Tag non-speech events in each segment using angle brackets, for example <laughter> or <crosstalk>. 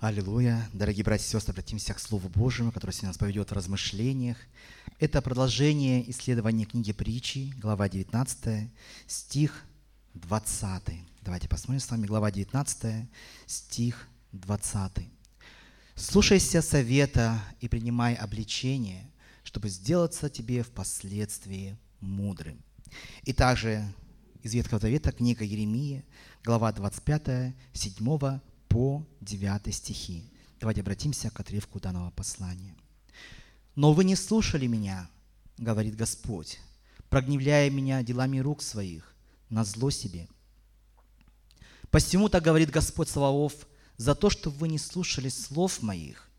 Аллилуйя. Дорогие братья и сестры, обратимся к Слову Божьему, которое сегодня нас поведет в размышлениях. Это продолжение исследования книги притчи, глава 19, стих 20. Давайте посмотрим с вами глава 19, стих 20. «Слушайся совета и принимай обличение, чтобы сделаться тебе впоследствии мудрым». И также из Ветхого Завета книга Еремия, глава 25, 7 по 9 стихи. Давайте обратимся к отрывку данного послания. «Но вы не слушали меня, — говорит Господь, прогневляя меня делами рук своих, на зло себе. Посему так говорит Господь Саваоф, за то, что вы не слушали слов моих.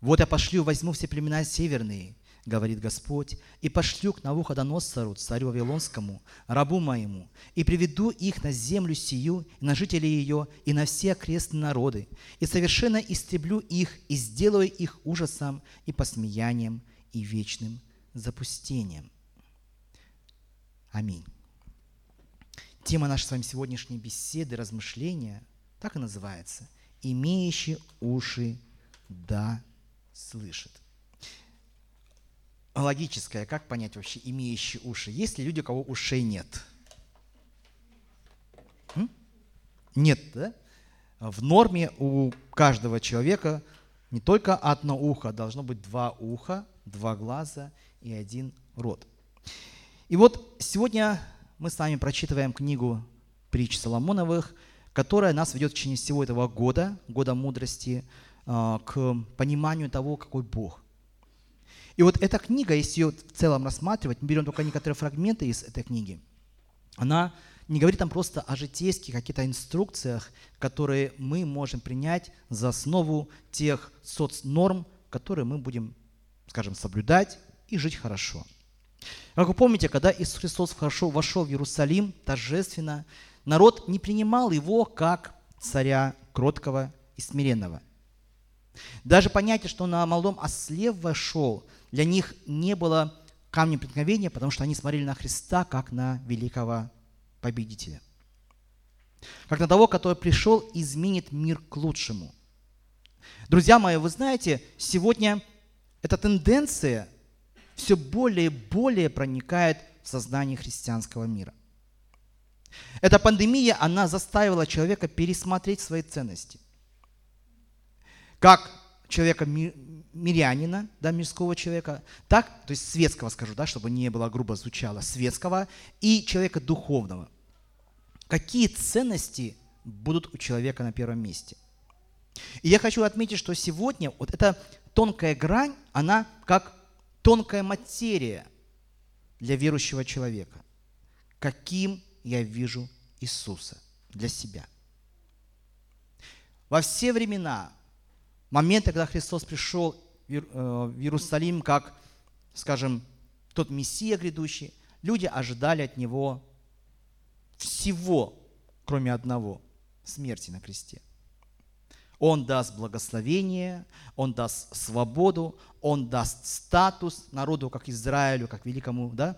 Вот я пошлю, возьму все племена северные, говорит Господь, и пошлю к Навуходоносору, царю Вавилонскому, рабу моему, и приведу их на землю сию, и на жителей ее, и на все окрестные народы, и совершенно истреблю их, и сделаю их ужасом и посмеянием, и вечным запустением. Аминь. Тема нашей с вами сегодняшней беседы, размышления, так и называется. «Имеющий уши да слышит» логическое, как понять вообще имеющие уши? Есть ли люди, у кого ушей нет? М? Нет, да? В норме у каждого человека не только одно ухо, должно быть два уха, два глаза и один рот. И вот сегодня мы с вами прочитываем книгу притч Соломоновых, которая нас ведет в течение всего этого года, года мудрости, а, к пониманию того, какой Бог – и вот эта книга, если ее в целом рассматривать, мы берем только некоторые фрагменты из этой книги, она не говорит там просто о житейских каких-то инструкциях, которые мы можем принять за основу тех соцнорм, которые мы будем, скажем, соблюдать и жить хорошо. Как вы помните, когда Иисус Христос хорошо вошел в Иерусалим торжественно, народ не принимал его как царя кроткого и смиренного. Даже понятие, что на молодом осле вошел, для них не было камнем преткновения, потому что они смотрели на Христа как на великого победителя. Как на того, который пришел и изменит мир к лучшему. Друзья мои, вы знаете, сегодня эта тенденция все более и более проникает в сознание христианского мира. Эта пандемия, она заставила человека пересмотреть свои ценности. Как человека мирянина, да, мирского человека, так, то есть светского скажу, да, чтобы не было грубо звучало, светского и человека духовного. Какие ценности будут у человека на первом месте? И я хочу отметить, что сегодня вот эта тонкая грань, она как тонкая материя для верующего человека. Каким я вижу Иисуса для себя. Во все времена моменты, когда Христос пришел в э, Иерусалим как, скажем, тот Мессия грядущий, люди ожидали от Него всего, кроме одного – смерти на кресте. Он даст благословение, Он даст свободу, Он даст статус народу, как Израилю, как великому да,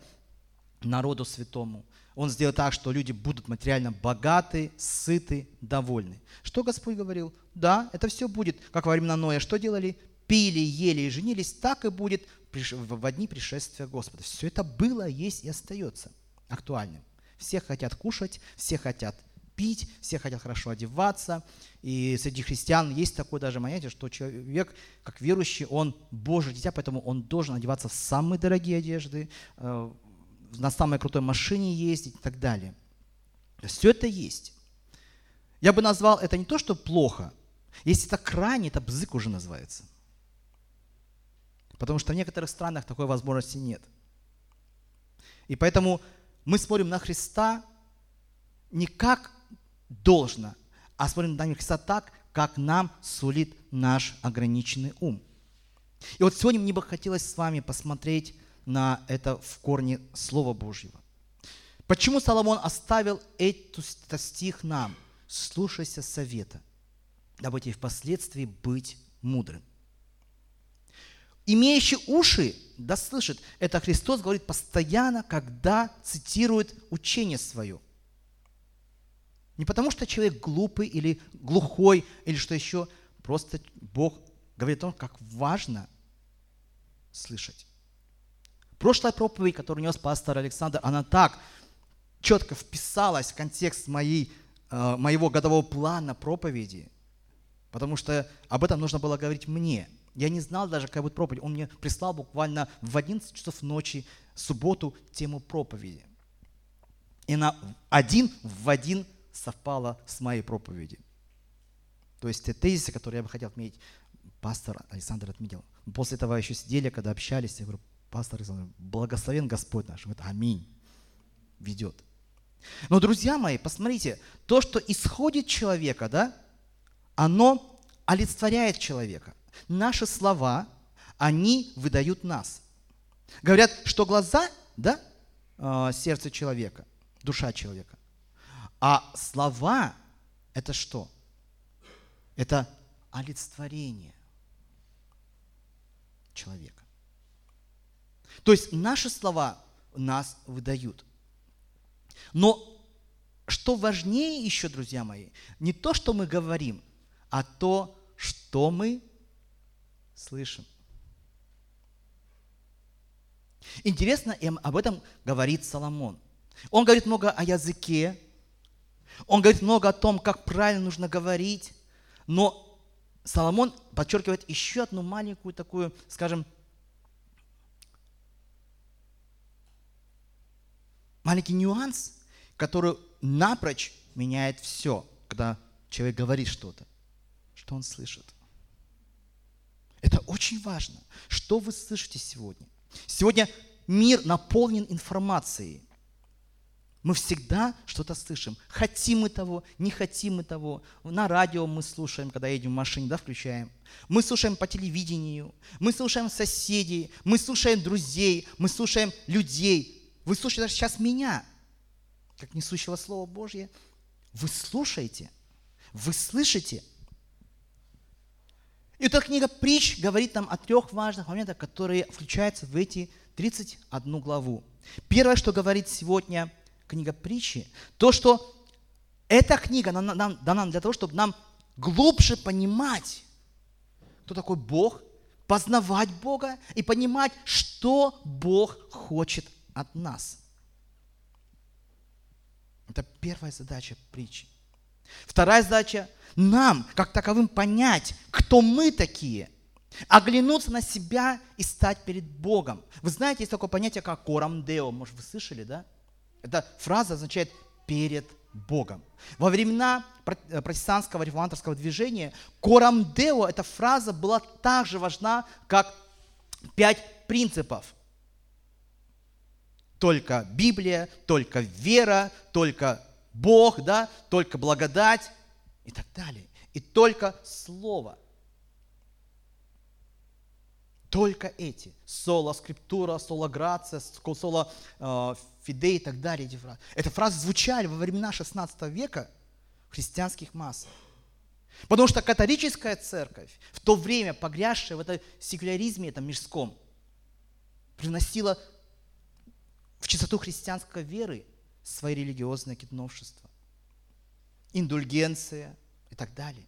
народу святому. Он сделает так, что люди будут материально богаты, сыты, довольны. Что Господь говорил? Да, это все будет, как во времена Ноя. Что делали? Пили, ели и женились. Так и будет в дни пришествия Господа. Все это было, есть и остается актуальным. Все хотят кушать, все хотят пить, все хотят хорошо одеваться. И среди христиан есть такое даже понятие, что человек, как верующий, он Божий дитя, поэтому он должен одеваться в самые дорогие одежды, э, на самой крутой машине ездить и так далее. Все это есть. Я бы назвал это не то, что плохо. Если это крайне, это бзык уже называется. Потому что в некоторых странах такой возможности нет. И поэтому мы смотрим на Христа не как должно, а смотрим на Христа так, как нам сулит наш ограниченный ум. И вот сегодня мне бы хотелось с вами посмотреть на это в корне Слова Божьего. Почему Соломон оставил этот стих нам? Слушайся совета, дабы тебе впоследствии быть мудрым. Имеющий уши, да слышит, это Христос говорит постоянно, когда цитирует учение свое. Не потому, что человек глупый или глухой, или что еще. Просто Бог говорит о том, как важно слышать. Прошлая проповедь, которую нес пастор Александр, она так четко вписалась в контекст моей, э, моего годового плана проповеди, потому что об этом нужно было говорить мне. Я не знал даже, какая будет проповедь. Он мне прислал буквально в 11 часов ночи, субботу, тему проповеди. И на один в один совпала с моей проповедью. То есть те тезисы, которые я бы хотел отметить, пастор Александр отметил. После этого еще сидели, когда общались, я говорю, пастор Александр, благословен Господь наш. Вот аминь. Ведет. Но, друзья мои, посмотрите, то, что исходит человека, да, оно олицетворяет человека. Наши слова, они выдают нас. Говорят, что глаза, да, а, сердце человека, душа человека. А слова – это что? Это олицетворение человека. То есть наши слова нас выдают. Но что важнее еще, друзья мои, не то, что мы говорим, а то, что мы слышим. Интересно, им об этом говорит Соломон. Он говорит много о языке, он говорит много о том, как правильно нужно говорить, но Соломон подчеркивает еще одну маленькую такую, скажем, маленький нюанс, который напрочь меняет все, когда человек говорит что-то, что он слышит. Очень важно. Что вы слышите сегодня? Сегодня мир наполнен информацией. Мы всегда что-то слышим. Хотим мы того, не хотим мы того. На радио мы слушаем, когда едем в машине, да, включаем. Мы слушаем по телевидению, мы слушаем соседей, мы слушаем друзей, мы слушаем людей. Вы слушаете даже сейчас меня, как несущего Слова Божье. Вы слушаете, вы слышите. И эта книга «Притч» говорит нам о трех важных моментах, которые включаются в эти 31 главу. Первое, что говорит сегодня – книга притчи, то, что эта книга дана для того, чтобы нам глубже понимать, кто такой Бог, познавать Бога и понимать, что Бог хочет от нас. Это первая задача притчи. Вторая задача – нам, как таковым, понять, кто мы такие, оглянуться на себя и стать перед Богом. Вы знаете, есть такое понятие, как корам део. Может, вы слышали, да? Эта фраза означает «перед Богом». Во времена э, протестантского реформаторского движения «корам део» эта фраза была так же важна, как пять принципов. Только Библия, только вера, только Бог, да, только благодать и так далее. И только Слово. Только эти. Соло скриптура, соло грация, соло э, фидей и так далее. Эти фразы. Эти фразы звучали во времена 16 века в христианских массах. Потому что католическая церковь, в то время погрязшая в этом секуляризме, этом мирском, приносила в чистоту христианской веры свои религиозные новшества, индульгенция и так далее.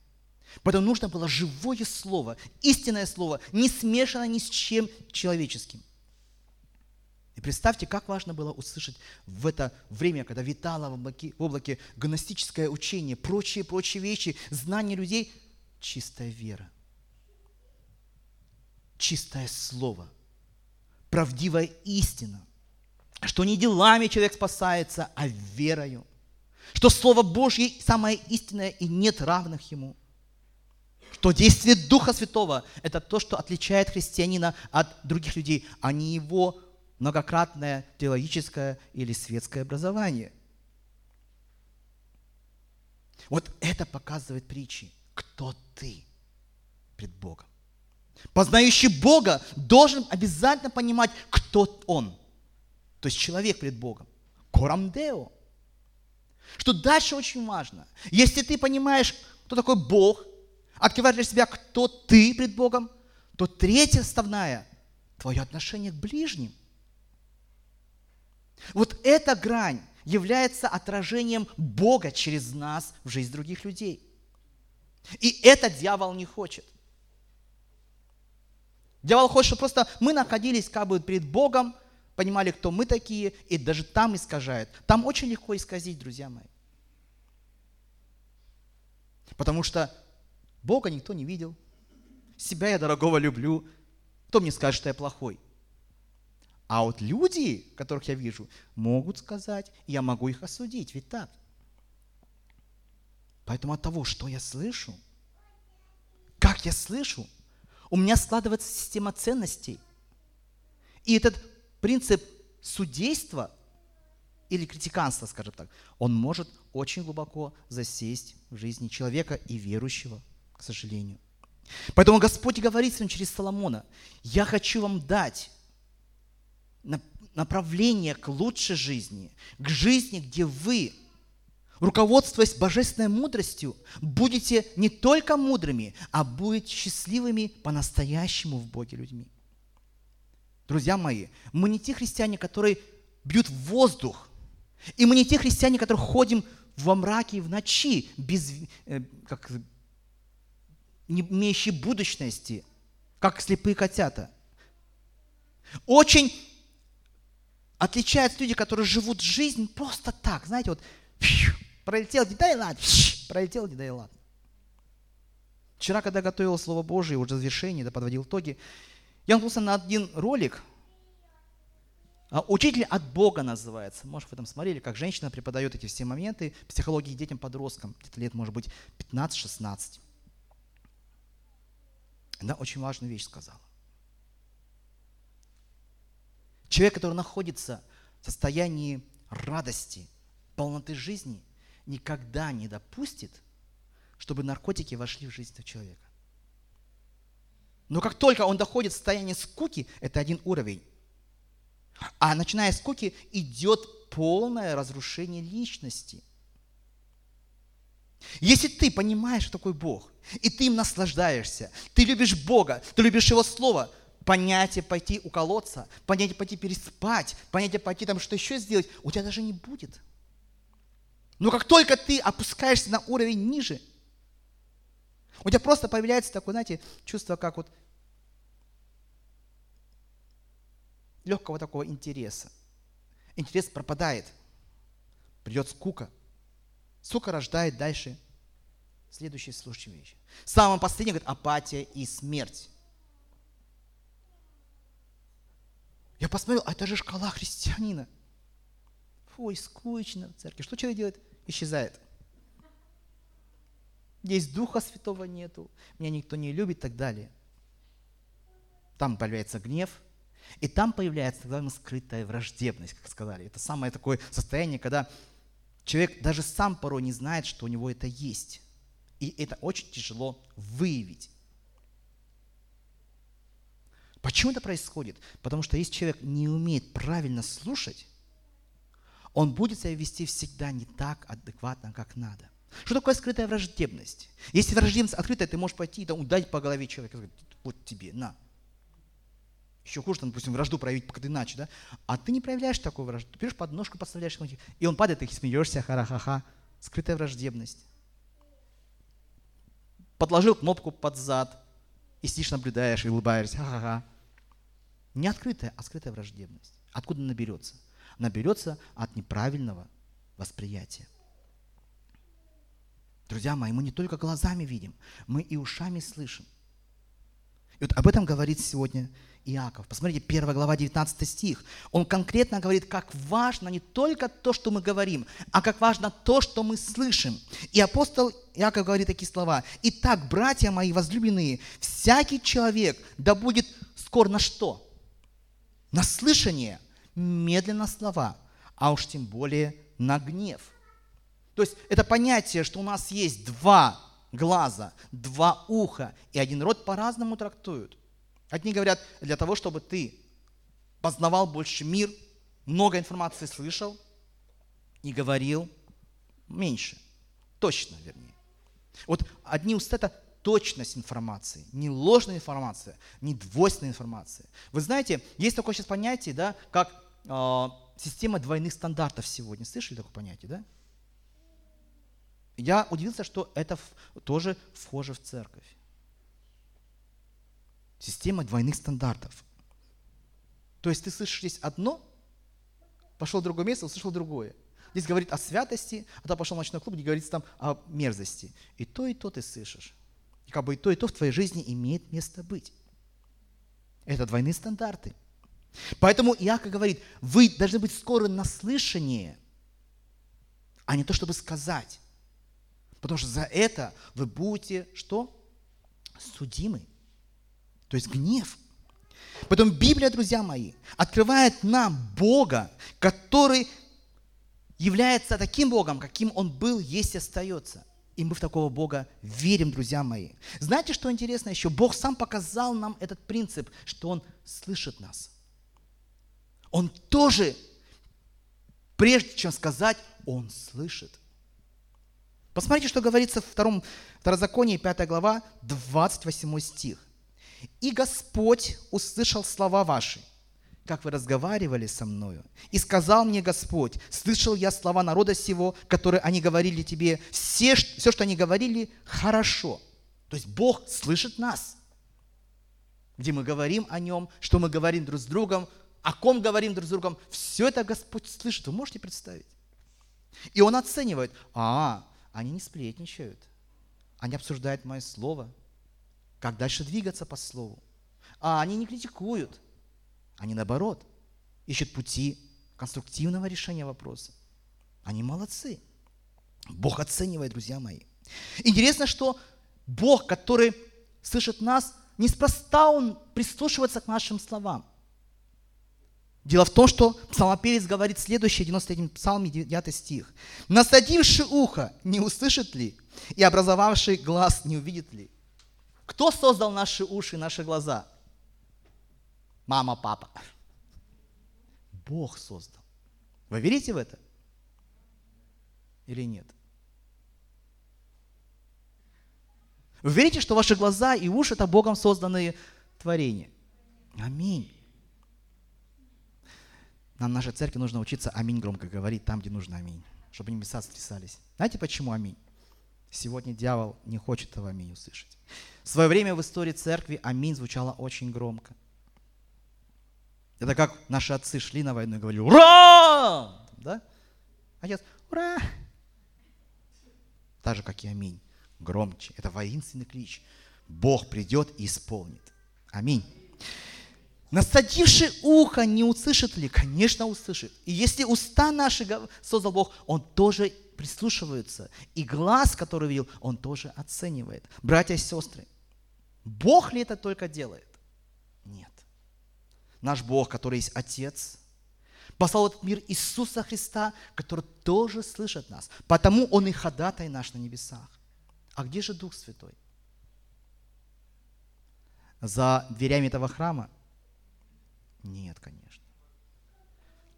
Поэтому нужно было живое слово, истинное слово, не смешанное ни с чем человеческим. И представьте, как важно было услышать в это время, когда витало в облаке, в облаке гностическое учение, прочие-прочие вещи, знания людей, чистая вера, чистое слово, правдивая истина, что не делами человек спасается, а верою, что Слово Божье самое истинное и нет равных ему – что действие Духа Святого – это то, что отличает христианина от других людей, а не его многократное теологическое или светское образование. Вот это показывает притчи. Кто ты пред Богом? Познающий Бога должен обязательно понимать, кто Он. То есть человек пред Богом. Корамдео. Что дальше очень важно. Если ты понимаешь, кто такой Бог, открываешь для себя, кто ты пред Богом, то третья составная – твое отношение к ближним. Вот эта грань, является отражением Бога через нас в жизнь других людей. И это дьявол не хочет. Дьявол хочет, чтобы просто мы находились как бы перед Богом, понимали, кто мы такие, и даже там искажает. Там очень легко исказить, друзья мои. Потому что Бога никто не видел. Себя я дорогого люблю. Кто мне скажет, что я плохой? А вот люди, которых я вижу, могут сказать, и я могу их осудить, ведь так. Поэтому от того, что я слышу, как я слышу, у меня складывается система ценностей. И этот принцип судейства или критиканства, скажем так, он может очень глубоко засесть в жизни человека и верующего, к сожалению. Поэтому Господь говорит своим через Соломона, я хочу вам дать направление к лучшей жизни, к жизни, где вы, руководствуясь божественной мудростью, будете не только мудрыми, а будете счастливыми по-настоящему в Боге людьми. Друзья мои, мы не те христиане, которые бьют в воздух, и мы не те христиане, которые ходим во мраке и в ночи, без, э, как, не имеющие будущности, как слепые котята. Очень отличаются люди, которые живут жизнь просто так, знаете, вот пролетел, не дай ладно, пролетел, не дай ладно. Вчера, когда готовил Слово Божие, уже в завершении, да, подводил итоги, я наткнулся на один ролик, а, Учитель от Бога называется. Может, вы там смотрели, как женщина преподает эти все моменты психологии детям, подросткам, где-то лет, может быть, 15-16. Она очень важную вещь сказала. Человек, который находится в состоянии радости, полноты жизни, никогда не допустит, чтобы наркотики вошли в жизнь этого человека. Но как только он доходит в состояние скуки, это один уровень. А начиная с скуки идет полное разрушение личности. Если ты понимаешь, что такой Бог, и ты им наслаждаешься, ты любишь Бога, ты любишь Его Слово – понятие пойти уколоться, понятие пойти переспать, понятие пойти там что еще сделать, у тебя даже не будет. Но как только ты опускаешься на уровень ниже, у тебя просто появляется такое, знаете, чувство, как вот легкого такого интереса. Интерес пропадает. Придет скука. Скука рождает дальше следующие слушающие вещи. Самое последнее, говорит, апатия и смерть. Я посмотрел, а это же шкала христианина. Ой, скучно в церкви. Что человек делает? Исчезает. Здесь Духа Святого нету, меня никто не любит и так далее. Там появляется гнев, и там появляется называемая скрытая враждебность, как сказали. Это самое такое состояние, когда человек даже сам порой не знает, что у него это есть. И это очень тяжело выявить. Почему это происходит? Потому что если человек не умеет правильно слушать, он будет себя вести всегда не так адекватно, как надо. Что такое скрытая враждебность? Если враждебность открытая, ты можешь пойти и ударить по голове человека, вот тебе, на. Еще хуже, там, допустим, вражду проявить как-то иначе, да? А ты не проявляешь такую вражду. Ты берешь подножку, подставляешь, и он падает, и смеешься, ха-ха-ха. Скрытая враждебность. Подложил кнопку под зад, и сидишь, наблюдаешь, и улыбаешься, ха-ха-ха. Не открытая, а скрытая враждебность. Откуда она наберется? Наберется от неправильного восприятия. Друзья мои, мы не только глазами видим, мы и ушами слышим. И вот об этом говорит сегодня Иаков. Посмотрите, 1 глава, 19 стих. Он конкретно говорит, как важно не только то, что мы говорим, а как важно то, что мы слышим. И апостол Иаков говорит такие слова. «Итак, братья мои возлюбленные, всякий человек да будет скор на что? на слышание медленно слова, а уж тем более на гнев. То есть это понятие, что у нас есть два глаза, два уха, и один род по-разному трактуют. Одни говорят, для того, чтобы ты познавал больше мир, много информации слышал и говорил меньше. Точно, вернее. Вот одни уста это точность информации, не ложная информация, не двойственная информация. Вы знаете, есть такое сейчас понятие, да, как э, система двойных стандартов сегодня. Слышали такое понятие, да? Я удивился, что это тоже вхоже в церковь. Система двойных стандартов. То есть ты слышишь здесь одно, пошел в другое место, услышал другое. Здесь говорит о святости, а то пошел в ночной клуб, где говорится там о мерзости. И то, и то ты слышишь. И как бы и то, и то в твоей жизни имеет место быть. Это двойные стандарты. Поэтому Иаков говорит, вы должны быть скоро на слышание, а не то, чтобы сказать. Потому что за это вы будете что? Судимы. То есть гнев. Потом Библия, друзья мои, открывает нам Бога, который является таким Богом, каким Он был, есть и остается. И мы в такого Бога верим, друзья мои. Знаете, что интересно еще? Бог сам показал нам этот принцип, что Он слышит нас. Он тоже, прежде чем сказать, Он слышит. Посмотрите, что говорится в втором Второзаконии, 5 глава, 28 стих. «И Господь услышал слова ваши, как вы разговаривали со мною. И сказал мне Господь, слышал я слова народа сего, которые они говорили тебе, все, все, что они говорили, хорошо. То есть Бог слышит нас. Где мы говорим о Нем, что мы говорим друг с другом, о ком говорим друг с другом, все это Господь слышит. Вы можете представить? И Он оценивает, а, они не сплетничают, они обсуждают мое слово, как дальше двигаться по слову. А они не критикуют, они наоборот ищут пути конструктивного решения вопроса. Они молодцы. Бог оценивает, друзья мои. Интересно, что Бог, который слышит нас, неспроста Он прислушивается к нашим словам. Дело в том, что псалмопевец говорит следующее, 91 псалм, 9 стих. «Насадивший ухо не услышит ли, и образовавший глаз не увидит ли?» Кто создал наши уши, наши глаза? Мама, папа. Бог создал. Вы верите в это? Или нет? Вы верите, что ваши глаза и уши – это Богом созданные творения? Аминь. Нам нашей церкви нужно учиться аминь громко говорить там, где нужно аминь, чтобы небеса стрясались. Знаете, почему аминь? Сегодня дьявол не хочет этого аминь услышать. В свое время в истории церкви аминь звучало очень громко. Это как наши отцы шли на войну и говорили «Ура!» да? А сейчас «Ура!» Так же, как и аминь. Громче. Это воинственный клич. Бог придет и исполнит. Аминь. Насадивший ухо не услышит ли? Конечно, услышит. И если уста наши создал Бог, Он тоже прислушивается. И глаз, который видел, Он тоже оценивает. Братья и сестры, Бог ли это только делает? Нет. Наш Бог, который есть Отец, послал в этот мир Иисуса Христа, который тоже слышит нас. Потому Он и ходатай наш на небесах. А где же Дух Святой? За дверями этого храма нет, конечно.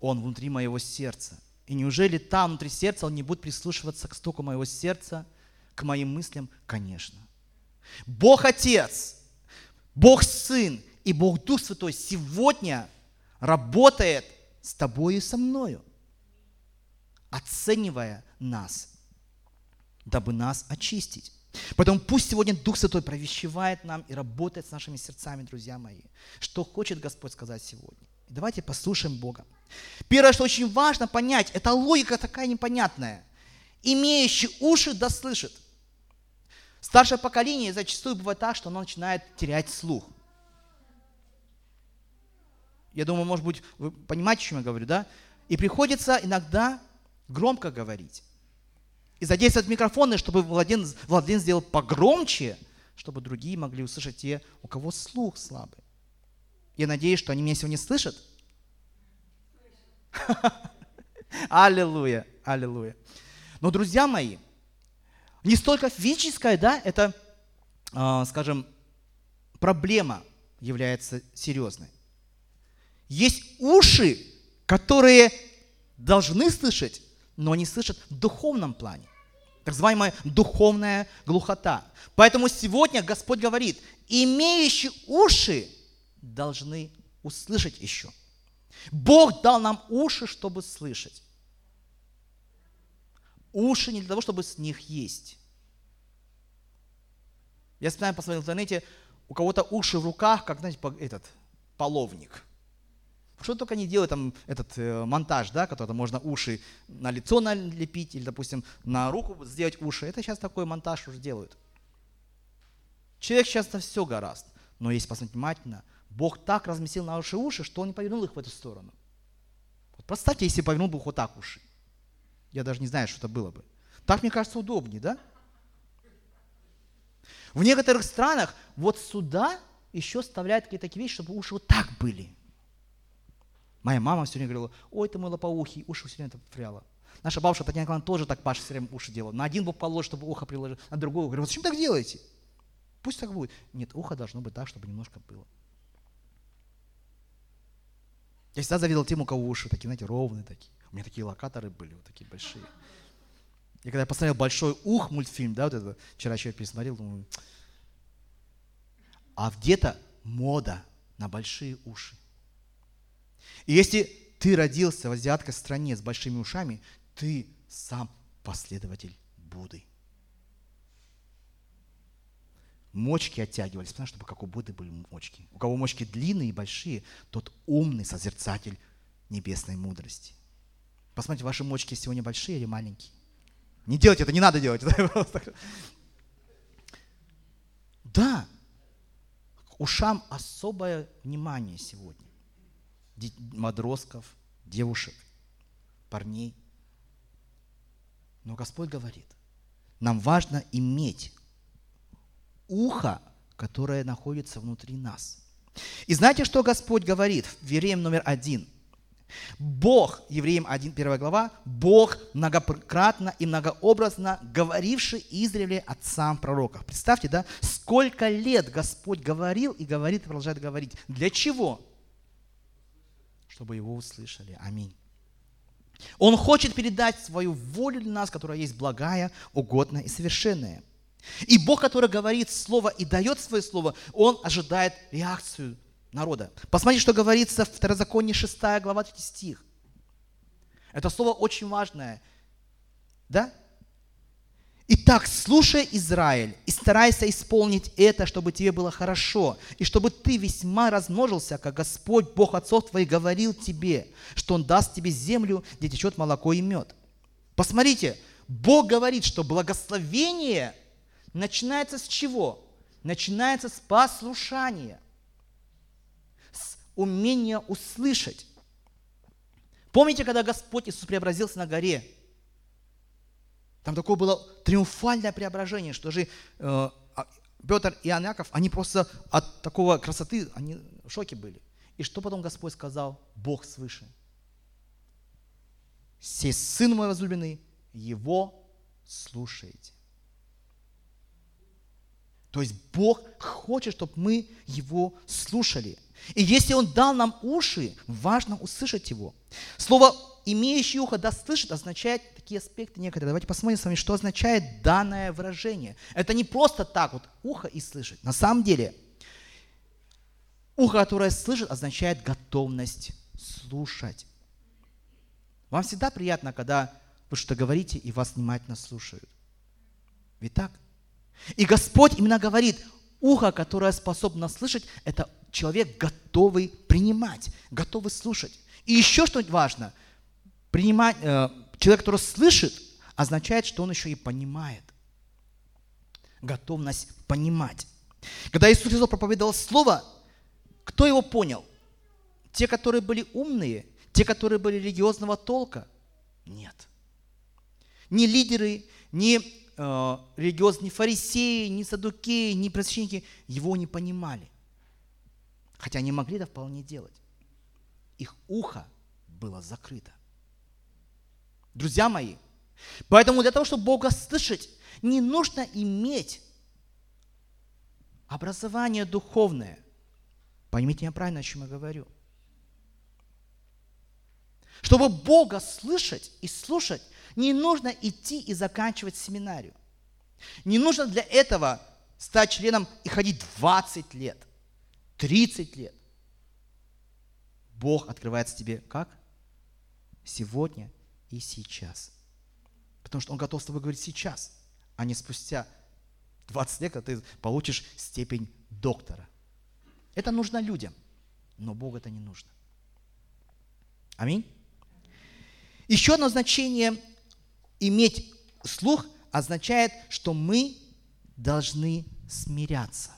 Он внутри моего сердца. И неужели там, внутри сердца, он не будет прислушиваться к стуку моего сердца, к моим мыслям? Конечно. Бог Отец, Бог Сын и Бог Дух Святой сегодня работает с тобой и со мною, оценивая нас, дабы нас очистить. Поэтому пусть сегодня Дух Святой провещевает нам и работает с нашими сердцами, друзья мои. Что хочет Господь сказать сегодня. Давайте послушаем Бога. Первое, что очень важно понять, это логика такая непонятная. Имеющий уши да слышит. Старшее поколение зачастую бывает так, что оно начинает терять слух. Я думаю, может быть, вы понимаете, о чем я говорю, да? И приходится иногда громко говорить и задействовать микрофоны, чтобы Владимир, Владимир сделал погромче, чтобы другие могли услышать те, у кого слух слабый. Я надеюсь, что они меня сегодня слышат. <laughs> Аллилуйя, аллилуйя. Но, друзья мои, не столько физическая, да, это, э, скажем, проблема является серьезной. Есть уши, которые должны слышать, но они слышат в духовном плане так называемая духовная глухота. Поэтому сегодня Господь говорит, имеющие уши должны услышать еще. Бог дал нам уши, чтобы слышать. Уши не для того, чтобы с них есть. Я специально посмотрел в интернете, у кого-то уши в руках, как, знаете, этот, половник. Что только не делают там этот э, монтаж, да, который можно уши на лицо налепить или, допустим, на руку сделать уши. Это сейчас такой монтаж уже делают. Человек сейчас на все гораст. Но если посмотреть внимательно, Бог так разместил наши уши, что Он не повернул их в эту сторону. Вот представьте, если повернул бы вот так уши. Я даже не знаю, что это было бы. Так, мне кажется, удобнее, да? В некоторых странах вот сюда еще вставляют какие-то такие вещи, чтобы уши вот так были. Моя мама все время говорила, ой, ты мой лопоухий, уши все время пряла. Наша бабушка Татьяна Николаевна тоже так Паша все время уши делала. На один бок положить, чтобы ухо приложить, на другой. Говорю, вот зачем так делаете? Пусть так будет. Нет, ухо должно быть так, чтобы немножко было. Я всегда завидовал тем, у кого уши такие, знаете, ровные такие. У меня такие локаторы были, вот такие большие. И когда я посмотрел «Большой ух» мультфильм, да, вот это, вчера еще пересмотрел, думаю, а где-то мода на большие уши. И если ты родился в азиатской стране с большими ушами, ты сам последователь Будды. Мочки оттягивались, потому чтобы как у Будды были мочки. У кого мочки длинные и большие, тот умный созерцатель небесной мудрости. Посмотрите, ваши мочки сегодня большие или маленькие? Не делайте это, не надо делать. <laughs> Да, ушам особое внимание сегодня. Подростков, девушек, парней. Но Господь говорит, нам важно иметь ухо, которое находится внутри нас. И знаете, что Господь говорит в Вереем номер один? Бог, Евреям 1, 1 глава, Бог многократно и многообразно говоривший издревле отцам пророков. Представьте, да, сколько лет Господь говорил и говорит и продолжает говорить. Для чего? Чтобы его услышали. Аминь. Он хочет передать свою волю для нас, которая есть благая, угодная и совершенная. И Бог, который говорит Слово и дает свое Слово, Он ожидает реакцию народа. Посмотрите, что говорится в Второзаконии 6 глава 3 стих. Это слово очень важное. Да? Итак, слушай, Израиль, и старайся исполнить это, чтобы тебе было хорошо, и чтобы ты весьма размножился, как Господь, Бог отцов твоих, говорил тебе, что Он даст тебе землю, где течет молоко и мед. Посмотрите, Бог говорит, что благословение начинается с чего? Начинается с послушания умение услышать. Помните, когда Господь Иисус преобразился на горе? Там такое было триумфальное преображение, что же э, а, Петр и Аняков, они просто от такого красоты, они в шоке были. И что потом Господь сказал? Бог свыше. Сей сын мой возлюбленный, его слушайте. То есть Бог хочет, чтобы мы его слушали. И если Он дал нам уши, важно услышать Его. Слово «имеющий ухо да слышит» означает такие аспекты некоторые. Давайте посмотрим с вами, что означает данное выражение. Это не просто так вот ухо и слышать. На самом деле, ухо, которое слышит, означает готовность слушать. Вам всегда приятно, когда вы что-то говорите и вас внимательно слушают. Ведь так? И Господь именно говорит, ухо, которое способно слышать, это человек готовый принимать, готовый слушать. И еще что важно, принимать, э, человек, который слышит, означает, что он еще и понимает. Готовность понимать. Когда Иисус Христос проповедовал Слово, кто его понял? Те, которые были умные, те, которые были религиозного толка? Нет. Ни лидеры, ни э, религиозные фарисеи, ни садукеи, ни просвященники его не понимали. Хотя они могли это вполне делать. Их ухо было закрыто. Друзья мои, поэтому для того, чтобы Бога слышать, не нужно иметь образование духовное. Поймите меня правильно, о чем я говорю. Чтобы Бога слышать и слушать, не нужно идти и заканчивать семинарию. Не нужно для этого стать членом и ходить 20 лет – 30 лет. Бог открывается тебе как? Сегодня и сейчас. Потому что Он готов с тобой говорить сейчас, а не спустя 20 лет, когда ты получишь степень доктора. Это нужно людям, но Богу это не нужно. Аминь. Еще одно значение иметь слух означает, что мы должны смиряться.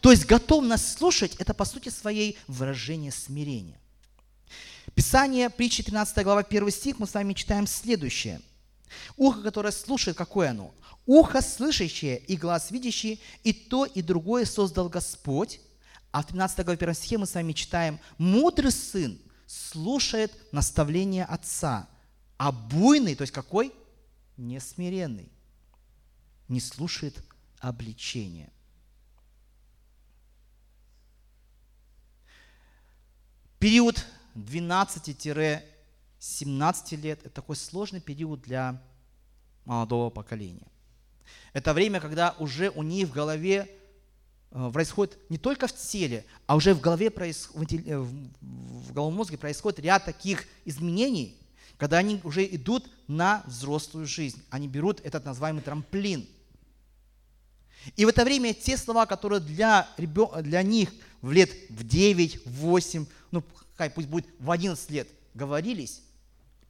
То есть готовность слушать – это по сути своей выражение смирения. Писание, притчи 13 глава, 1 стих, мы с вами читаем следующее. Ухо, которое слушает, какое оно? Ухо слышащее и глаз видящий, и то, и другое создал Господь. А в 13 главе 1 стихе мы с вами читаем, мудрый сын слушает наставление отца, а буйный, то есть какой? Несмиренный, не слушает обличения. Период 12-17 лет – это такой сложный период для молодого поколения. Это время, когда уже у них в голове э, происходит не только в теле, а уже в голове, э, в головном мозге происходит ряд таких изменений, когда они уже идут на взрослую жизнь. Они берут этот называемый трамплин. И в это время те слова, которые для, ребен... для них в лет в 9, в 8, ну, хай пусть будет в 11 лет говорились,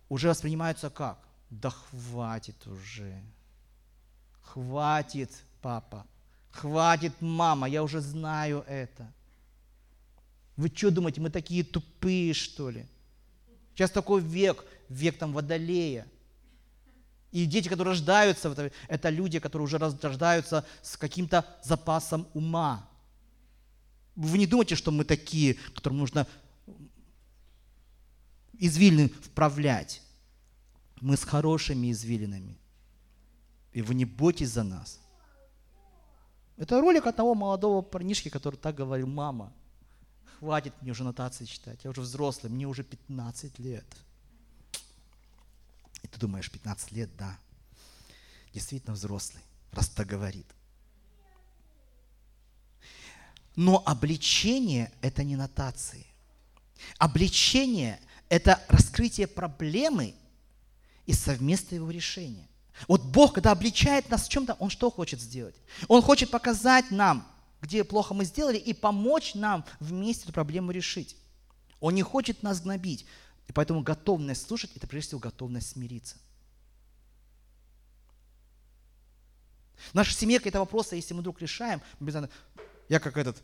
уже воспринимаются как? Да хватит уже. Хватит, папа. Хватит, мама, я уже знаю это. Вы что думаете, мы такие тупые, что ли? Сейчас такой век, век там водолея. И дети, которые рождаются, это, люди, которые уже рождаются с каким-то запасом ума. Вы не думаете, что мы такие, которым нужно извилины вправлять. Мы с хорошими извилинами. И вы не бойтесь за нас. Это ролик от того молодого парнишки, который так говорил, мама, хватит мне уже нотации читать, я уже взрослый, мне уже 15 лет. И ты думаешь, 15 лет, да, действительно взрослый, раз так говорит. Но обличение – это не нотации. Обличение – это раскрытие проблемы и совместное его решение. Вот Бог, когда обличает нас в чем-то, Он что хочет сделать? Он хочет показать нам, где плохо мы сделали, и помочь нам вместе эту проблему решить. Он не хочет нас гнобить. И поэтому готовность слушать – это прежде всего готовность смириться. В нашей семье какие-то вопросы, если мы вдруг решаем, я как этот,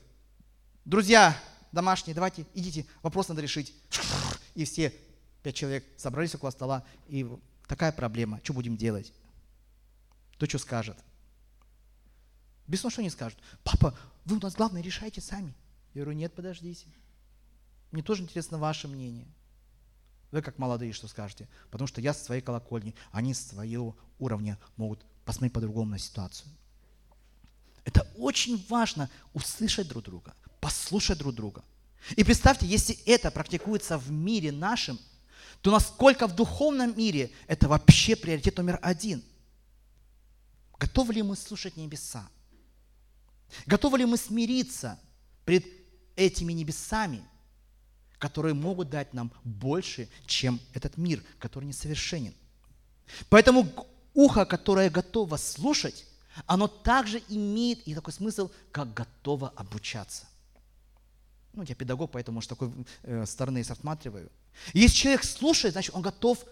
друзья домашние, давайте, идите, вопрос надо решить. И все пять человек собрались около стола, и такая проблема, что будем делать? Кто что скажет? Без что они скажут. Папа, вы у нас главное решайте сами. Я говорю, нет, подождите. Мне тоже интересно ваше мнение. Вы как молодые что скажете? Потому что я со своей колокольни, они с своего уровня могут посмотреть по-другому на ситуацию. Это очень важно услышать друг друга, послушать друг друга. И представьте, если это практикуется в мире нашем, то насколько в духовном мире это вообще приоритет номер один. Готовы ли мы слушать небеса? Готовы ли мы смириться пред этими небесами, которые могут дать нам больше, чем этот мир, который несовершенен? Поэтому ухо, которое готово слушать, оно также имеет и такой смысл, как готово обучаться. Ну, я педагог, поэтому, может, такой э, стороны я рассматриваю. Если человек слушает, значит, он готов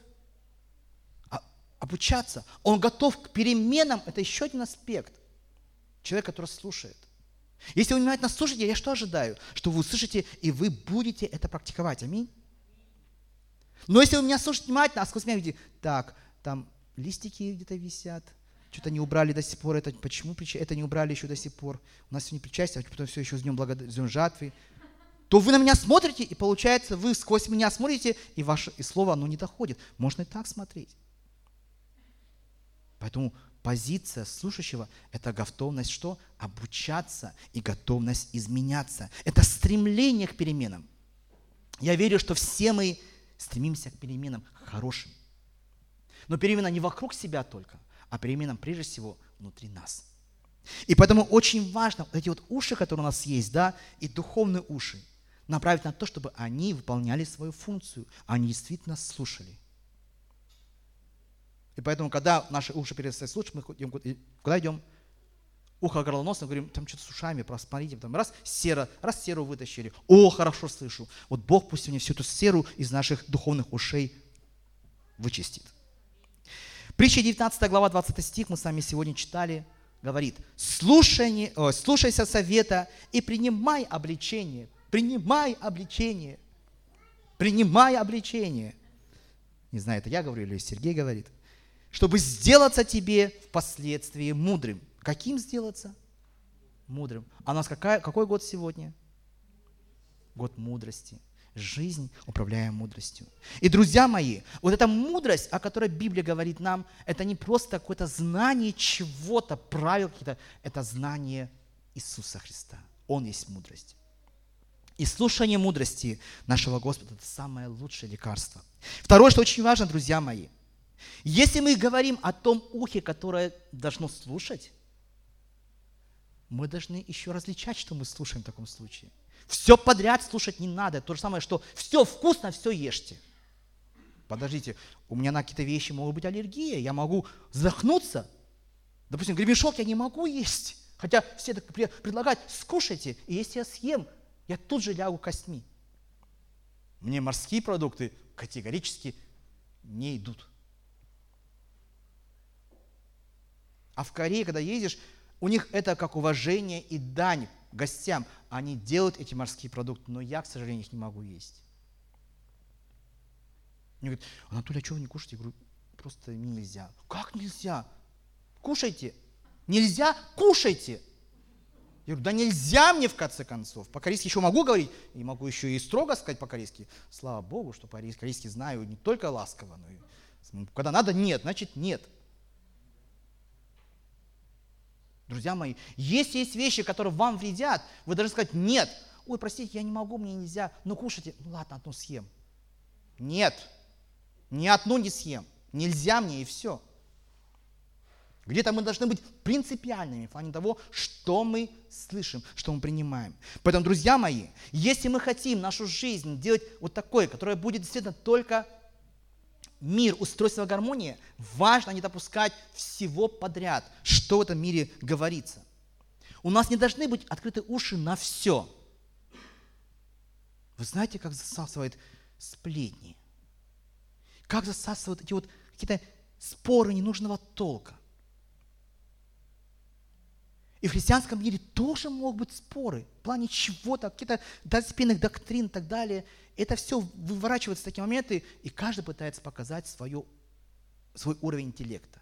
обучаться. Он готов к переменам. Это еще один аспект. Человек, который слушает. Если вы внимательно слушаете, я что ожидаю? Что вы услышите, и вы будете это практиковать. Аминь. Но если вы меня слушаете внимательно, а сквозь меня видите, так, там листики где-то висят, что-то не убрали до сих пор, это почему это не убрали еще до сих пор? У нас сегодня причастие, а потом все еще с днем, благод... с днем жатвы. То вы на меня смотрите, и получается, вы сквозь меня смотрите, и ваше и слово, оно не доходит. Можно и так смотреть. Поэтому позиция слушающего – это готовность что? Обучаться и готовность изменяться. Это стремление к переменам. Я верю, что все мы стремимся к переменам хорошим. Но перемена не вокруг себя только, а переменам прежде всего внутри нас. И поэтому очень важно, вот эти вот уши, которые у нас есть, да, и духовные уши, направить на то, чтобы они выполняли свою функцию, они действительно слушали. И поэтому, когда наши уши перестают слушать, мы идем, куда идем? Ухо горлоносное, говорим, там что-то с ушами, посмотрите, там раз сера, раз серу вытащили. О, хорошо слышу. Вот Бог пусть мне всю эту серу из наших духовных ушей вычистит. Притча 19 глава 20 стих мы с вами сегодня читали – говорит, слушай, слушайся совета и принимай обличение, принимай обличение, принимай обличение. Не знаю, это я говорю или Сергей говорит. Чтобы сделаться тебе впоследствии мудрым. Каким сделаться? Мудрым. А у нас какая, какой год сегодня? Год мудрости жизнь, управляя мудростью. И, друзья мои, вот эта мудрость, о которой Библия говорит нам, это не просто какое-то знание чего-то, правил какие-то, это знание Иисуса Христа. Он есть мудрость. И слушание мудрости нашего Господа – это самое лучшее лекарство. Второе, что очень важно, друзья мои, если мы говорим о том ухе, которое должно слушать, мы должны еще различать, что мы слушаем в таком случае – все подряд слушать не надо. То же самое, что все вкусно, все ешьте. Подождите, у меня на какие-то вещи могут быть аллергия, я могу задохнуться. Допустим, гребешок я не могу есть. Хотя все так предлагают, скушайте, и если я съем, я тут же лягу костьми. Мне морские продукты категорически не идут. А в Корее, когда едешь, у них это как уважение и дань гостям. Они делают эти морские продукты, но я, к сожалению, их не могу есть. Мне говорят, Анатолий, а что вы не кушаете? Я говорю, просто нельзя. Как нельзя? Кушайте. Нельзя? Кушайте. Я говорю, да нельзя мне в конце концов. По-корейски еще могу говорить, и могу еще и строго сказать по-корейски. Слава Богу, что по-корейски знаю не только ласково, но и когда надо нет, значит нет. Друзья мои, если есть вещи, которые вам вредят, вы должны сказать «нет». Ой, простите, я не могу, мне нельзя. Ну, кушайте. Ну, ладно, одну съем. Нет, ни одну не съем. Нельзя мне и все. Где-то мы должны быть принципиальными в плане того, что мы слышим, что мы принимаем. Поэтому, друзья мои, если мы хотим нашу жизнь делать вот такой, которая будет действительно только мир, устройство гармонии, важно не допускать всего подряд, что в этом мире говорится. У нас не должны быть открыты уши на все. Вы знаете, как засасывает сплетни? Как засасывают эти вот какие-то споры ненужного толка? И в христианском мире тоже могут быть споры в плане чего-то, каких-то доспинных доктрин и так далее. Это все выворачивается в такие моменты, и каждый пытается показать свое, свой уровень интеллекта.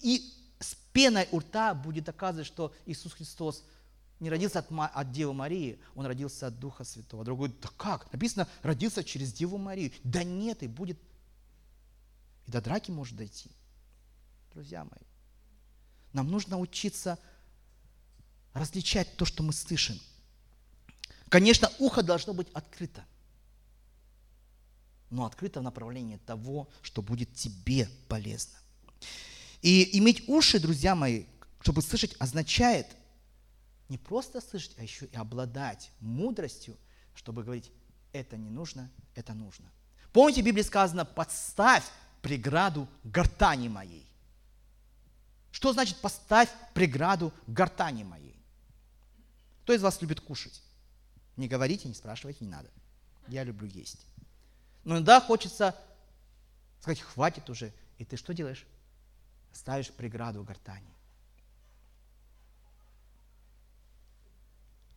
И с пеной у рта будет доказывать, что Иисус Христос не родился от, от Девы Марии, Он родился от Духа Святого. Другой, да как? Написано, родился через Деву Марию. Да нет, и будет, и до драки может дойти. Друзья мои, нам нужно учиться различать то, что мы слышим. Конечно, ухо должно быть открыто, но открыто в направлении того, что будет тебе полезно. И иметь уши, друзья мои, чтобы слышать, означает не просто слышать, а еще и обладать мудростью, чтобы говорить, это не нужно, это нужно. Помните, в Библии сказано, подставь преграду гортани моей. Что значит поставь преграду гортани моей? Кто из вас любит кушать? Не говорите, не спрашивайте, не надо. Я люблю есть. Но иногда хочется сказать, хватит уже. И ты что делаешь? Ставишь преграду гортани.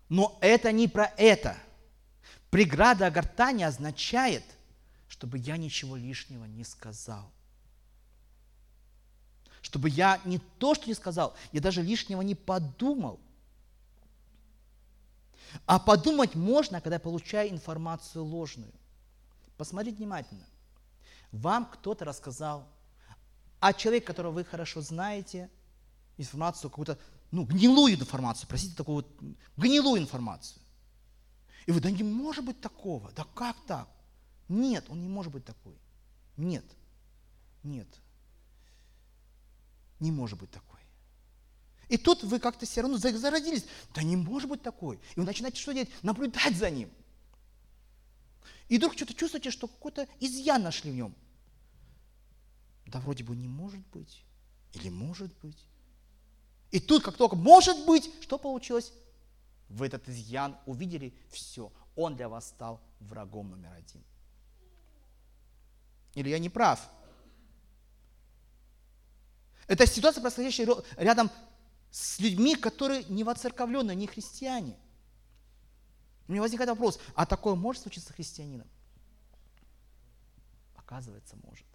Но это не про это. Преграда гортани означает, чтобы я ничего лишнего не сказал чтобы я не то, что не сказал, я даже лишнего не подумал. А подумать можно, когда я получаю информацию ложную. Посмотрите внимательно. Вам кто-то рассказал, а человек, которого вы хорошо знаете, информацию какую-то, ну, гнилую информацию, простите, такую вот гнилую информацию. И вы, да не может быть такого, да как так? Нет, он не может быть такой. Нет, нет не может быть такой. И тут вы как-то все равно заразились. Да не может быть такой. И вы начинаете что делать? Наблюдать за ним. И вдруг что-то чувствуете, что какой-то изъян нашли в нем. Да вроде бы не может быть. Или может быть. И тут, как только может быть, что получилось? Вы этот изъян увидели, все, он для вас стал врагом номер один. Или я не прав? Это ситуация, происходящая рядом с людьми, которые не воцерковленные, не христиане. У меня возникает вопрос, а такое может случиться с христианином? Оказывается, может.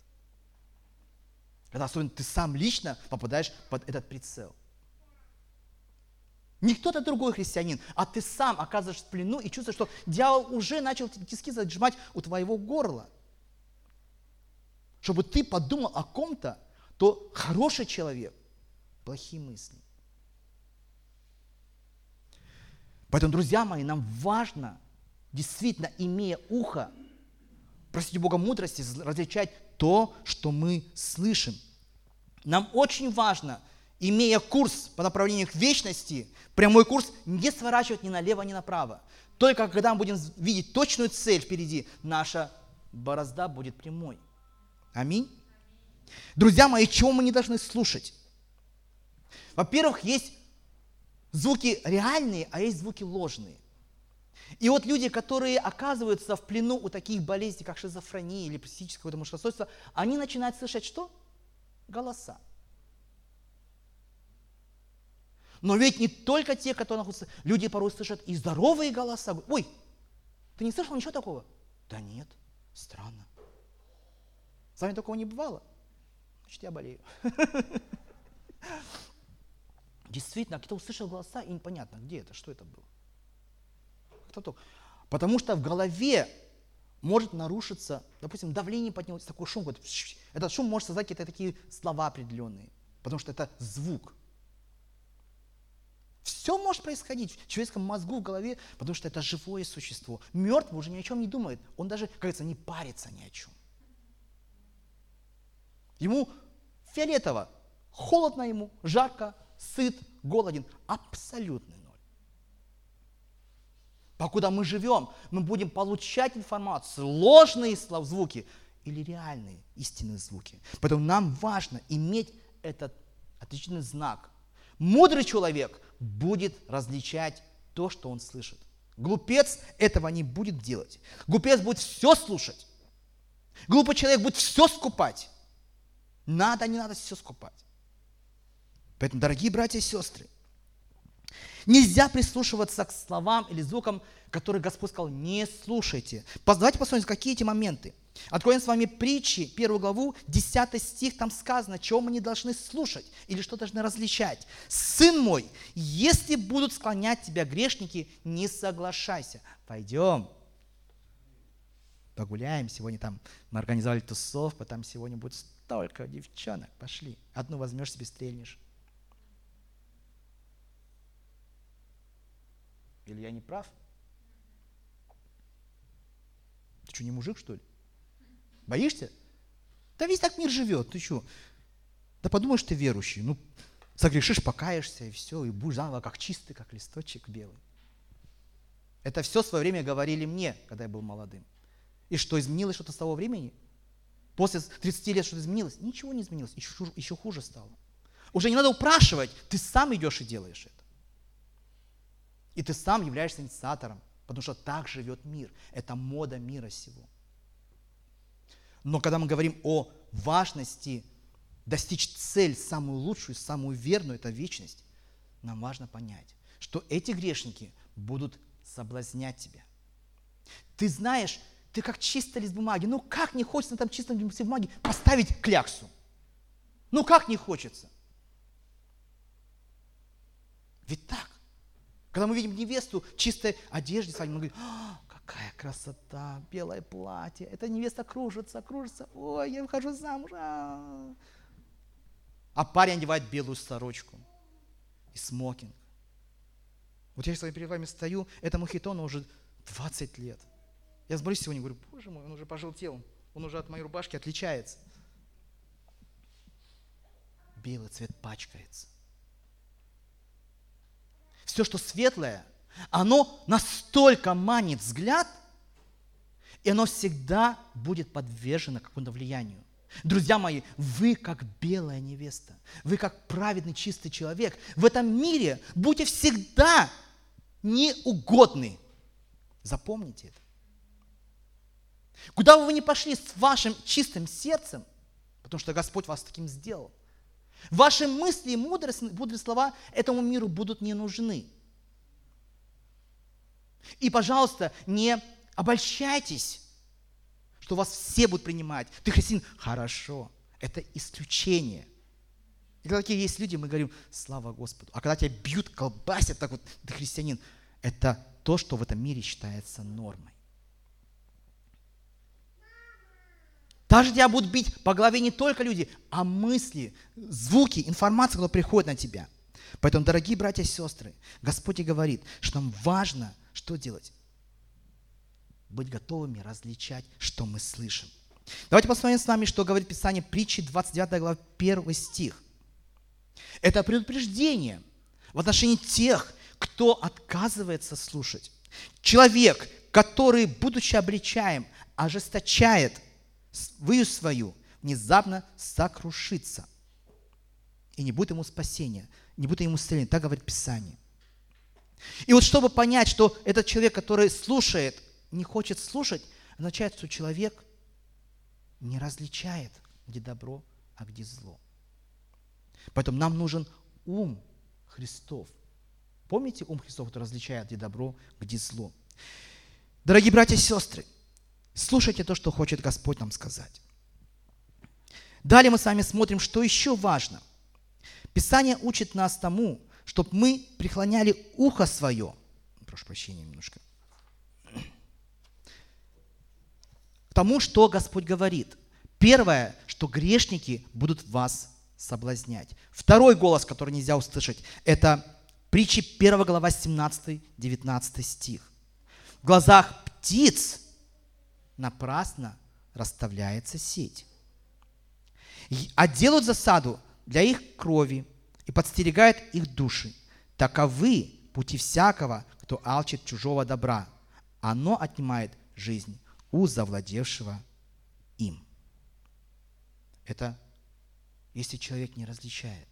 Когда особенно ты сам лично попадаешь под этот прицел. Не кто-то другой христианин, а ты сам оказываешься в плену и чувствуешь, что дьявол уже начал тиски зажимать у твоего горла. Чтобы ты подумал о ком-то, то хороший человек, плохие мысли. Поэтому, друзья мои, нам важно, действительно, имея ухо, просить Бога мудрости, различать то, что мы слышим. Нам очень важно, имея курс по направлению к вечности, прямой курс, не сворачивать ни налево, ни направо. Только когда мы будем видеть точную цель впереди, наша борозда будет прямой. Аминь. Друзья мои, чего мы не должны слушать? Во-первых, есть звуки реальные, а есть звуки ложные. И вот люди, которые оказываются в плену у таких болезней, как шизофрения или психическое расстройство, они начинают слышать что? Голоса. Но ведь не только те, которые находятся, люди порой слышат и здоровые голоса. Ой, ты не слышал ничего такого? Да нет, странно. С вами такого не бывало? Значит, я болею. <laughs> Действительно, кто услышал голоса, и непонятно, где это, что это было. Кто-то. Потому что в голове может нарушиться, допустим, давление поднялось, такой шум, вот, этот шум может создать какие-то такие слова определенные, потому что это звук. Все может происходить в человеческом мозгу, в голове, потому что это живое существо. Мертвый уже ни о чем не думает. Он даже, говорится, не парится ни о чем. Ему фиолетово, холодно ему, жарко, сыт, голоден. Абсолютный ноль. Покуда мы живем, мы будем получать информацию, ложные звуки или реальные истинные звуки. Поэтому нам важно иметь этот отличительный знак. Мудрый человек будет различать то, что он слышит. Глупец этого не будет делать. Глупец будет все слушать. Глупый человек будет все скупать. Надо, не надо все скупать. Поэтому, дорогие братья и сестры, нельзя прислушиваться к словам или звукам, которые Господь сказал, не слушайте. Давайте посмотрим, какие эти моменты. Откроем с вами притчи, первую главу, 10 стих, там сказано, чего мы не должны слушать или что должны различать. «Сын мой, если будут склонять тебя грешники, не соглашайся». Пойдем, погуляем. Сегодня там мы организовали тусовку, там сегодня будет столько девчонок. Пошли. Одну возьмешь себе, стрельнешь. Или я не прав? Ты что, не мужик, что ли? Боишься? Да весь так мир живет, ты что? Да подумаешь, ты верующий. Ну, согрешишь, покаешься, и все, и будешь заново как чистый, как листочек белый. Это все в свое время говорили мне, когда я был молодым. И что, изменилось что-то с того времени? После 30 лет что-то изменилось? Ничего не изменилось, еще, еще хуже стало. Уже не надо упрашивать, ты сам идешь и делаешь это. И ты сам являешься инициатором, потому что так живет мир. Это мода мира сего. Но когда мы говорим о важности достичь цель, самую лучшую, самую верную, это вечность, нам важно понять, что эти грешники будут соблазнять тебя. Ты знаешь, ты как чистый лист бумаги. Ну как не хочется на этом чистом листе бумаги поставить кляксу? Ну как не хочется? Ведь так. Когда мы видим невесту в чистой одежде с вами, мы говорим, а, какая красота, белое платье. Эта невеста кружится, кружится. Ой, я выхожу замуж. А, а парень одевает белую сорочку и смокинг. Вот я с перед вами стою, этому хитону уже 20 лет. Я смотрю сегодня, говорю, боже мой, он уже пожелтел, он уже от моей рубашки отличается. Белый цвет пачкается. все, что светлое, оно настолько манит взгляд, и оно всегда будет подвержено какому-то влиянию. Друзья мои, вы как белая невеста, вы как праведный чистый человек. В этом мире будьте всегда неугодны. Запомните это. Куда бы вы ни пошли с вашим чистым сердцем, потому что Господь вас таким сделал, ваши мысли и мудрость, мудрые слова этому миру будут не нужны. И, пожалуйста, не обольщайтесь, что вас все будут принимать. Ты христианин? Хорошо. Это исключение. И когда такие есть люди, мы говорим, слава Господу. А когда тебя бьют, колбасят, так вот, ты христианин, это то, что в этом мире считается нормой. Даже тебя будут бить по голове не только люди, а мысли, звуки, информация, которая приходит на тебя. Поэтому, дорогие братья и сестры, Господь и говорит, что нам важно что делать? Быть готовыми различать, что мы слышим. Давайте посмотрим с вами, что говорит Писание притчи 29 глава 1 стих. Это предупреждение в отношении тех, кто отказывается слушать. Человек, который, будучи обличаем, ожесточает свою свою, внезапно сокрушится. И не будет ему спасения, не будет ему исцеления. Так говорит Писание. И вот чтобы понять, что этот человек, который слушает, не хочет слушать, означает, что человек не различает, где добро, а где зло. Поэтому нам нужен ум Христов. Помните ум Христов, который различает, где добро, где зло? Дорогие братья и сестры, слушайте то, что хочет Господь нам сказать. Далее мы с вами смотрим, что еще важно. Писание учит нас тому, чтобы мы преклоняли ухо свое. Прошу прощения немножко. К тому, что Господь говорит. Первое, что грешники будут вас соблазнять. Второй голос, который нельзя услышать, это притчи 1 глава 17-19 стих. В глазах птиц напрасно расставляется сеть. А делают засаду для их крови, и подстерегает их души. Таковы пути всякого, кто алчит чужого добра. Оно отнимает жизнь у завладевшего им. Это если человек не различает.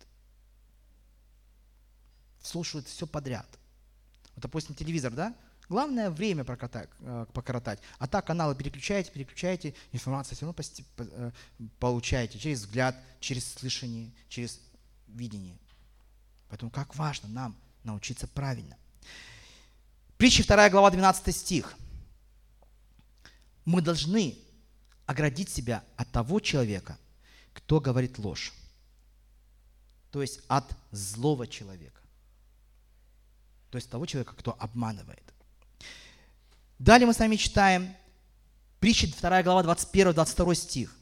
Слушает все подряд. Вот, допустим, телевизор, да? Главное время прокатать, э, покоротать. А так каналы переключаете, переключаете, информацию все равно э, получаете через взгляд, через слышание, через видение. Поэтому как важно нам научиться правильно. Притча 2 глава 12 стих. Мы должны оградить себя от того человека, кто говорит ложь. То есть от злого человека. То есть того человека, кто обманывает. Далее мы с вами читаем притча 2 глава 21-22 стих.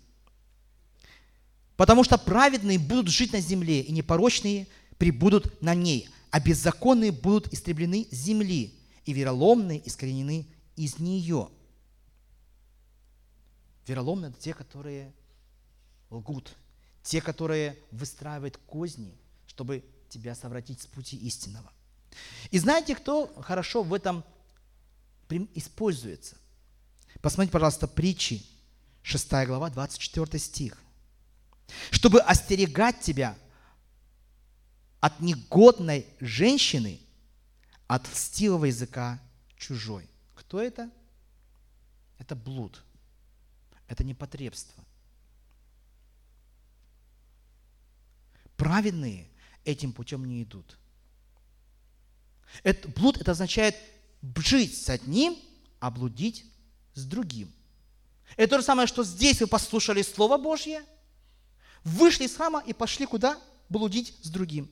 «Потому что праведные будут жить на земле, и непорочные прибудут на ней, а беззаконные будут истреблены с земли, и вероломные искоренены из нее. Вероломные – это те, которые лгут, те, которые выстраивают козни, чтобы тебя совратить с пути истинного. И знаете, кто хорошо в этом используется? Посмотрите, пожалуйста, притчи, 6 глава, 24 стих. Чтобы остерегать тебя от негодной женщины, от льстивого языка чужой. Кто это? Это блуд. Это непотребство. Праведные этим путем не идут. Это, блуд это означает жить с одним, а блудить с другим. Это то же самое, что здесь вы послушали Слово Божье, вышли из храма и пошли куда? Блудить с другим.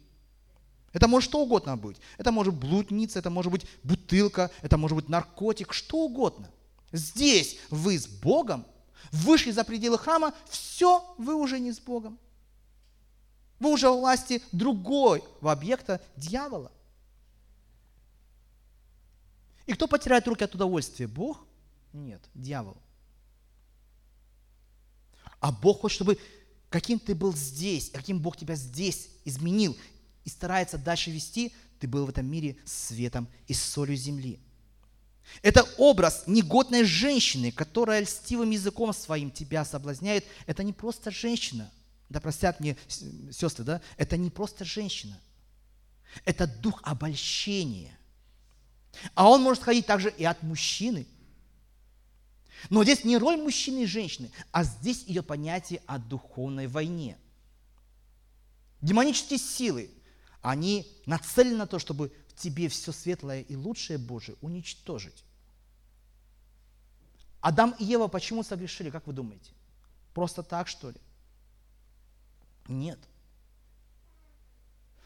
Это может что угодно быть. Это может блудница, это может быть бутылка, это может быть наркотик, что угодно. Здесь вы с Богом, вышли за пределы храма, все, вы уже не с Богом. Вы уже власти другого объекта дьявола. И кто потеряет руки от удовольствия? Бог? Нет, дьявол. А Бог хочет, чтобы каким ты был здесь, каким Бог тебя здесь изменил, и старается дальше вести, ты был в этом мире светом и солью земли. Это образ негодной женщины, которая льстивым языком своим тебя соблазняет. Это не просто женщина. Да простят мне сестры, да? Это не просто женщина. Это дух обольщения. А он может ходить также и от мужчины. Но здесь не роль мужчины и женщины, а здесь идет понятие о духовной войне. Демонические силы, они нацелены на то, чтобы в тебе все светлое и лучшее Божие уничтожить. Адам и Ева почему согрешили, как вы думаете? Просто так, что ли? Нет.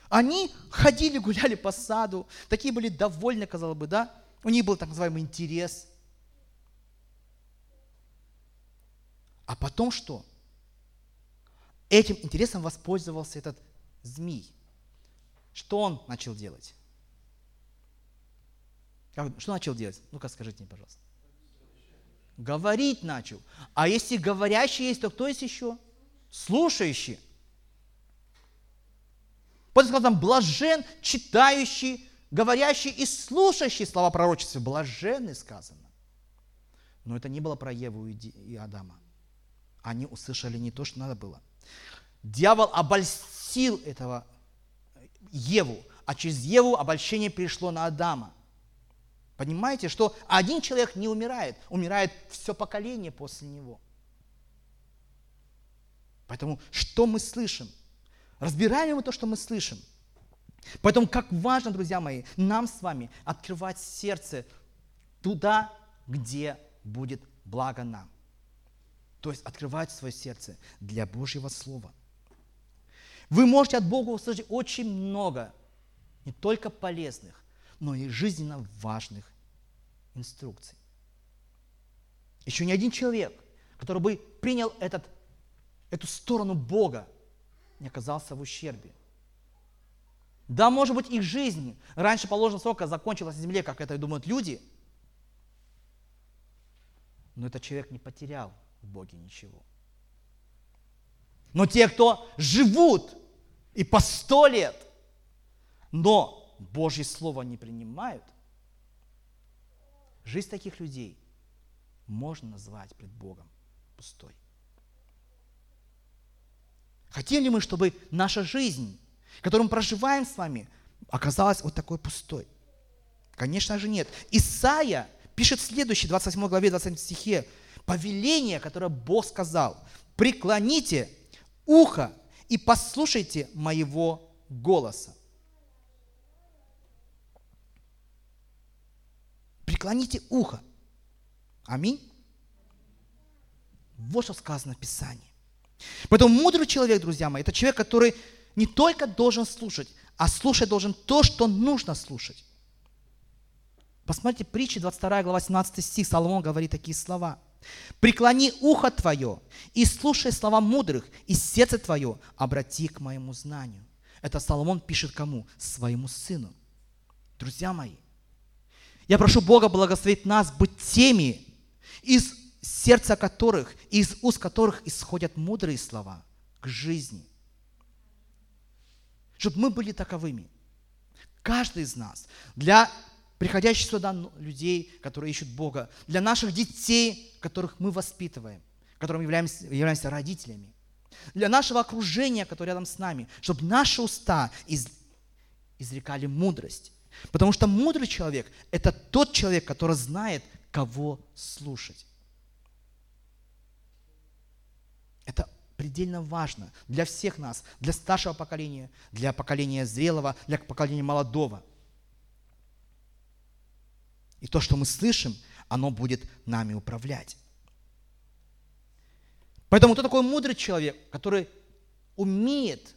Они ходили, гуляли по саду, такие были довольны, казалось бы, да? У них был так называемый интерес. А потом что? Этим интересом воспользовался этот змей. Что он начал делать? Что начал делать? Ну-ка скажите мне, пожалуйста. Говорить начал. А если говорящий есть, то кто есть еще? Слушающий. После сказано блажен, читающий, говорящий и слушающий слова пророчества. Блаженный сказано. Но это не было про Еву и Адама. Они услышали не то, что надо было. Дьявол обольстил этого Еву, а через Еву обольщение перешло на Адама. Понимаете, что один человек не умирает, умирает все поколение после него. Поэтому что мы слышим? Разбираем мы то, что мы слышим. Поэтому как важно, друзья мои, нам с вами открывать сердце туда, где будет благо нам. То есть открывать свое сердце для Божьего Слова. Вы можете от Бога услышать очень много, не только полезных, но и жизненно важных инструкций. Еще ни один человек, который бы принял этот, эту сторону Бога, не оказался в ущербе. Да, может быть, их жизнь раньше положенного срока закончилась на земле, как это и думают люди, но этот человек не потерял в Боге ничего. Но те, кто живут и по сто лет, но Божье Слово не принимают, жизнь таких людей можно назвать пред Богом пустой. Хотим ли мы, чтобы наша жизнь, которую мы проживаем с вами, оказалась вот такой пустой? Конечно же нет. Исаия пишет в следующей, 28 главе, 20 стихе, повеление, которое Бог сказал. Преклоните ухо и послушайте моего голоса. Преклоните ухо. Аминь. Вот что сказано в Писании. Поэтому мудрый человек, друзья мои, это человек, который не только должен слушать, а слушать должен то, что нужно слушать. Посмотрите, притчи 22 глава 17 стих, Соломон говорит такие слова. «Преклони ухо твое и слушай слова мудрых, и сердце твое обрати к моему знанию». Это Соломон пишет кому? Своему сыну. Друзья мои, я прошу Бога благословить нас быть теми, из сердца которых, из уст которых исходят мудрые слова к жизни. Чтобы мы были таковыми. Каждый из нас. Для приходящих сюда людей, которые ищут Бога. Для наших детей, которых мы воспитываем, которым являемся, являемся родителями. Для нашего окружения, которое рядом с нами. Чтобы наши уста из, изрекали мудрость. Потому что мудрый человек – это тот человек, который знает, кого слушать. Это предельно важно для всех нас, для старшего поколения, для поколения зрелого, для поколения молодого. И то, что мы слышим, оно будет нами управлять. Поэтому кто такой мудрый человек, который умеет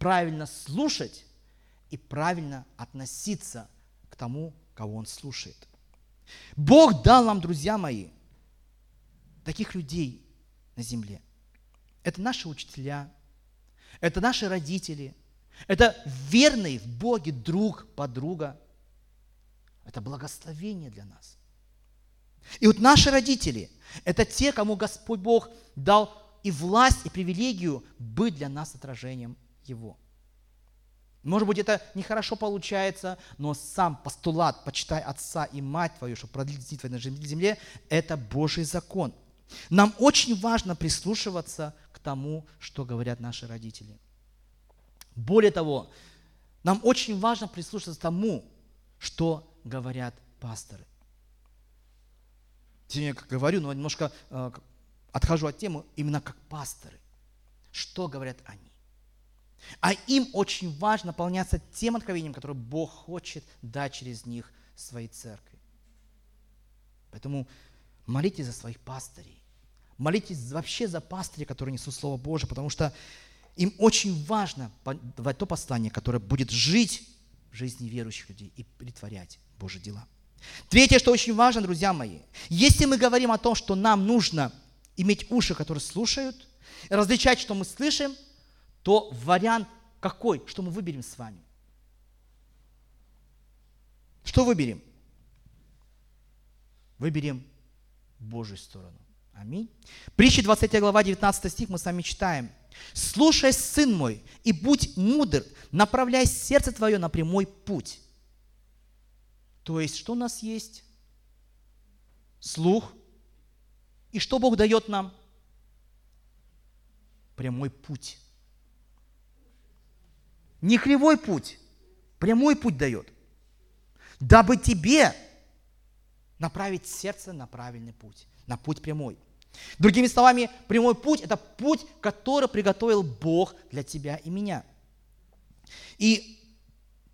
правильно слушать и правильно относиться к тому, кого он слушает. Бог дал нам, друзья мои, таких людей на земле – это наши учителя, это наши родители, это верный в Боге друг, подруга. Это благословение для нас. И вот наши родители – это те, кому Господь Бог дал и власть, и привилегию быть для нас отражением Его. Может быть, это нехорошо получается, но сам постулат «почитай отца и мать твою, чтобы продлить дни твои на земле» – это Божий закон. Нам очень важно прислушиваться тому, что говорят наши родители. Более того, нам очень важно прислушиваться к тому, что говорят пасторы. Сегодня я говорю, но немножко э, отхожу от темы, именно как пасторы. Что говорят они? А им очень важно наполняться тем откровением, которое Бог хочет дать через них своей церкви. Поэтому молитесь за своих пастырей. Молитесь вообще за пастырей, которые несут Слово Божие, потому что им очень важно давать то послание, которое будет жить в жизни верующих людей и притворять Божьи дела. Третье, что очень важно, друзья мои, если мы говорим о том, что нам нужно иметь уши, которые слушают, различать, что мы слышим, то вариант какой? Что мы выберем с вами? Что выберем? Выберем Божью сторону. Аминь. Притча 20 глава, 19 стих мы с вами читаем. «Слушай, сын мой, и будь мудр, направляй сердце твое на прямой путь». То есть, что у нас есть? Слух. И что Бог дает нам? Прямой путь. Не кривой путь, прямой путь дает. Дабы тебе направить сердце на правильный путь, на путь прямой. Другими словами, прямой путь – это путь, который приготовил Бог для тебя и меня. И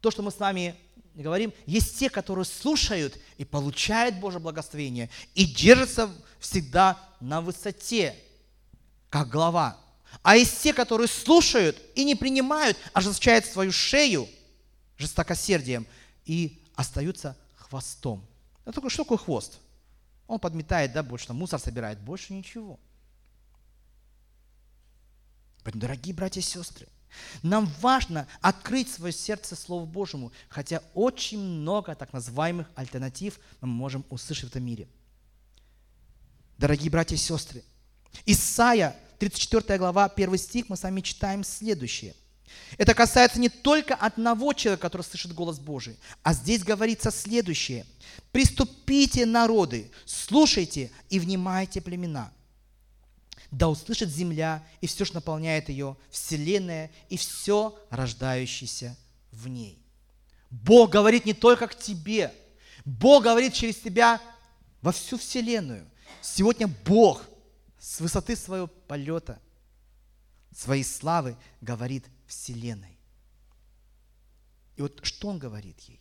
то, что мы с вами говорим, есть те, которые слушают и получают Божье благословение и держатся всегда на высоте, как глава. А есть те, которые слушают и не принимают, ожесточают свою шею жестокосердием и остаются хвостом. Это такое, что такое хвост? Он подметает, да, больше, мусор собирает, больше ничего. Поэтому, дорогие братья и сестры, нам важно открыть свое сердце Слову Божьему, хотя очень много так называемых альтернатив мы можем услышать в этом мире. Дорогие братья и сестры, Исайя, 34 глава, 1 стих, мы с вами читаем следующее. Это касается не только одного человека, который слышит голос Божий, а здесь говорится следующее. «Приступите, народы, слушайте и внимайте племена» да услышит земля и все, что наполняет ее, вселенная и все рождающееся в ней. Бог говорит не только к тебе, Бог говорит через тебя во всю вселенную. Сегодня Бог с высоты своего полета, своей славы говорит вселенной. И вот что Он говорит ей?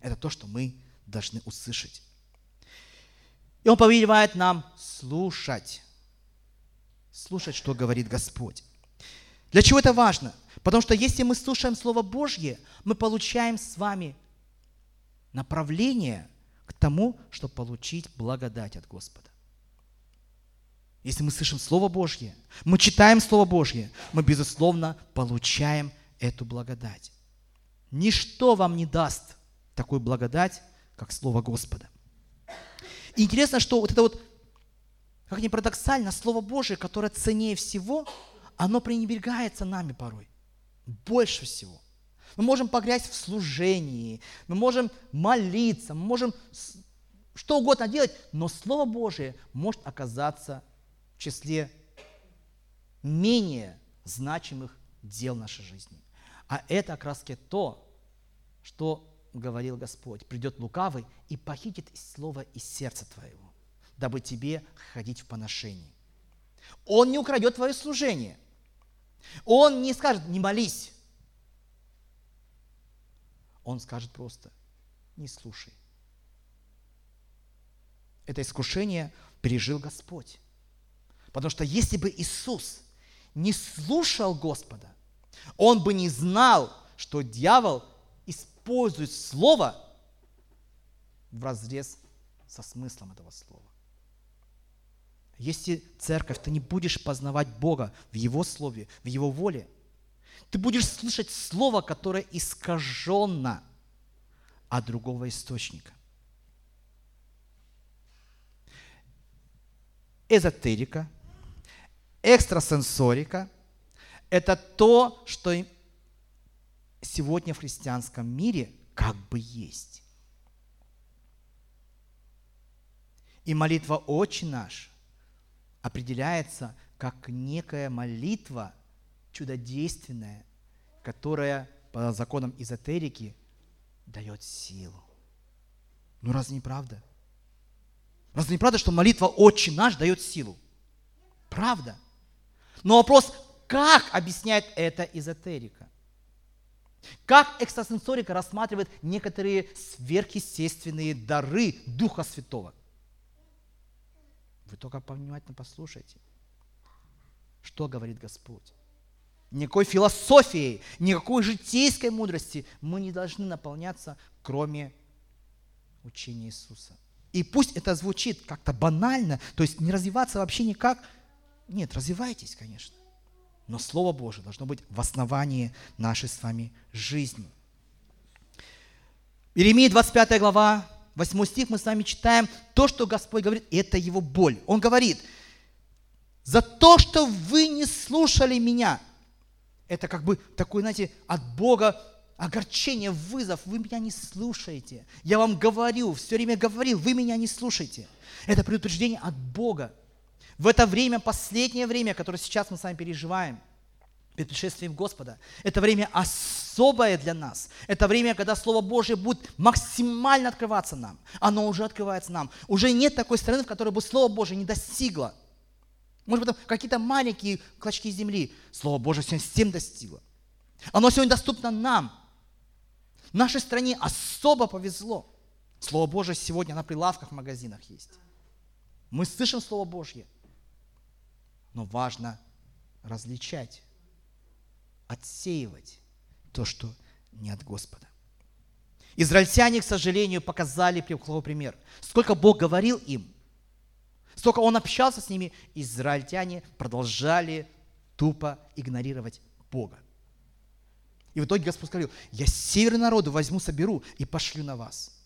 Это то, что мы должны услышать. И Он повелевает нам слушать слушать, что говорит Господь. Для чего это важно? Потому что если мы слушаем Слово Божье, мы получаем с вами направление к тому, чтобы получить благодать от Господа. Если мы слышим Слово Божье, мы читаем Слово Божье, мы, безусловно, получаем эту благодать. Ничто вам не даст такую благодать, как Слово Господа. И интересно, что вот это вот как ни парадоксально, Слово Божие, которое ценнее всего, оно пренебрегается нами порой. Больше всего. Мы можем погрязть в служении, мы можем молиться, мы можем что угодно делать, но Слово Божие может оказаться числе менее значимых дел нашей жизни. А это как то, что говорил Господь. Придет лукавый и похитит слово из сердца твоего дабы тебе ходить в поношении. Он не украдет твое служение. Он не скажет, не молись. Он скажет просто, не слушай. Это искушение пережил Господь. Потому что если бы Иисус не слушал Господа, он бы не знал, что дьявол использует слово в разрез со смыслом этого слова. Если церковь, ты не будешь познавать Бога в Его Слове, в Его воле, ты будешь слышать Слово, которое искаженно от другого источника. Эзотерика, экстрасенсорика – это то, что сегодня в христианском мире как бы есть. И молитва «Отче наш» определяется как некая молитва чудодейственная, которая по законам эзотерики дает силу. Ну разве не правда? Разве не правда, что молитва «Отче наш» дает силу? Правда. Но вопрос, как объясняет это эзотерика? Как экстрасенсорика рассматривает некоторые сверхъестественные дары Духа Святого? Вы только внимательно послушайте, что говорит Господь. Никакой философией, никакой житейской мудрости мы не должны наполняться, кроме учения Иисуса. И пусть это звучит как-то банально, то есть не развиваться вообще никак. Нет, развивайтесь, конечно. Но Слово Божие должно быть в основании нашей с вами жизни. Иеремия 25 глава, 8 стих мы с вами читаем. То, что Господь говорит, это Его боль. Он говорит, за то, что вы не слушали меня. Это как бы такой, знаете, от Бога огорчение, вызов. Вы меня не слушаете. Я вам говорю, все время говорил, вы меня не слушаете. Это предупреждение от Бога. В это время, последнее время, которое сейчас мы с вами переживаем, перед пришествием Господа, это время особое для нас. Это время, когда Слово Божье будет максимально открываться нам. Оно уже открывается нам. Уже нет такой страны, в которой бы Слово Божье не достигло. Может быть, какие-то маленькие клочки земли. Слово Божье сегодня всем достигло. Оно сегодня доступно нам. Нашей стране особо повезло. Слово Божье сегодня на прилавках в магазинах есть. Мы слышим Слово Божье. Но важно различать, отсеивать то, что не от Господа. Израильтяне, к сожалению, показали плохой пример. Сколько Бог говорил им, столько Он общался с ними, израильтяне продолжали тупо игнорировать Бога. И в итоге Господь сказал, я северный народу возьму, соберу и пошлю на вас.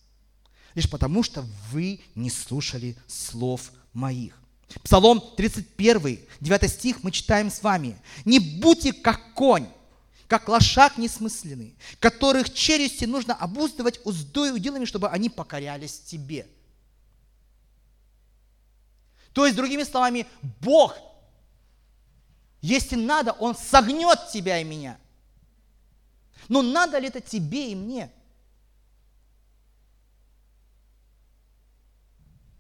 Лишь потому, что вы не слушали слов моих. Псалом 31, 9 стих мы читаем с вами. «Не будьте как конь, как лошак несмысленный, которых челюсти нужно обуздывать уздой уделами, чтобы они покорялись тебе». То есть, другими словами, Бог, если надо, Он согнет тебя и меня. Но надо ли это тебе и мне?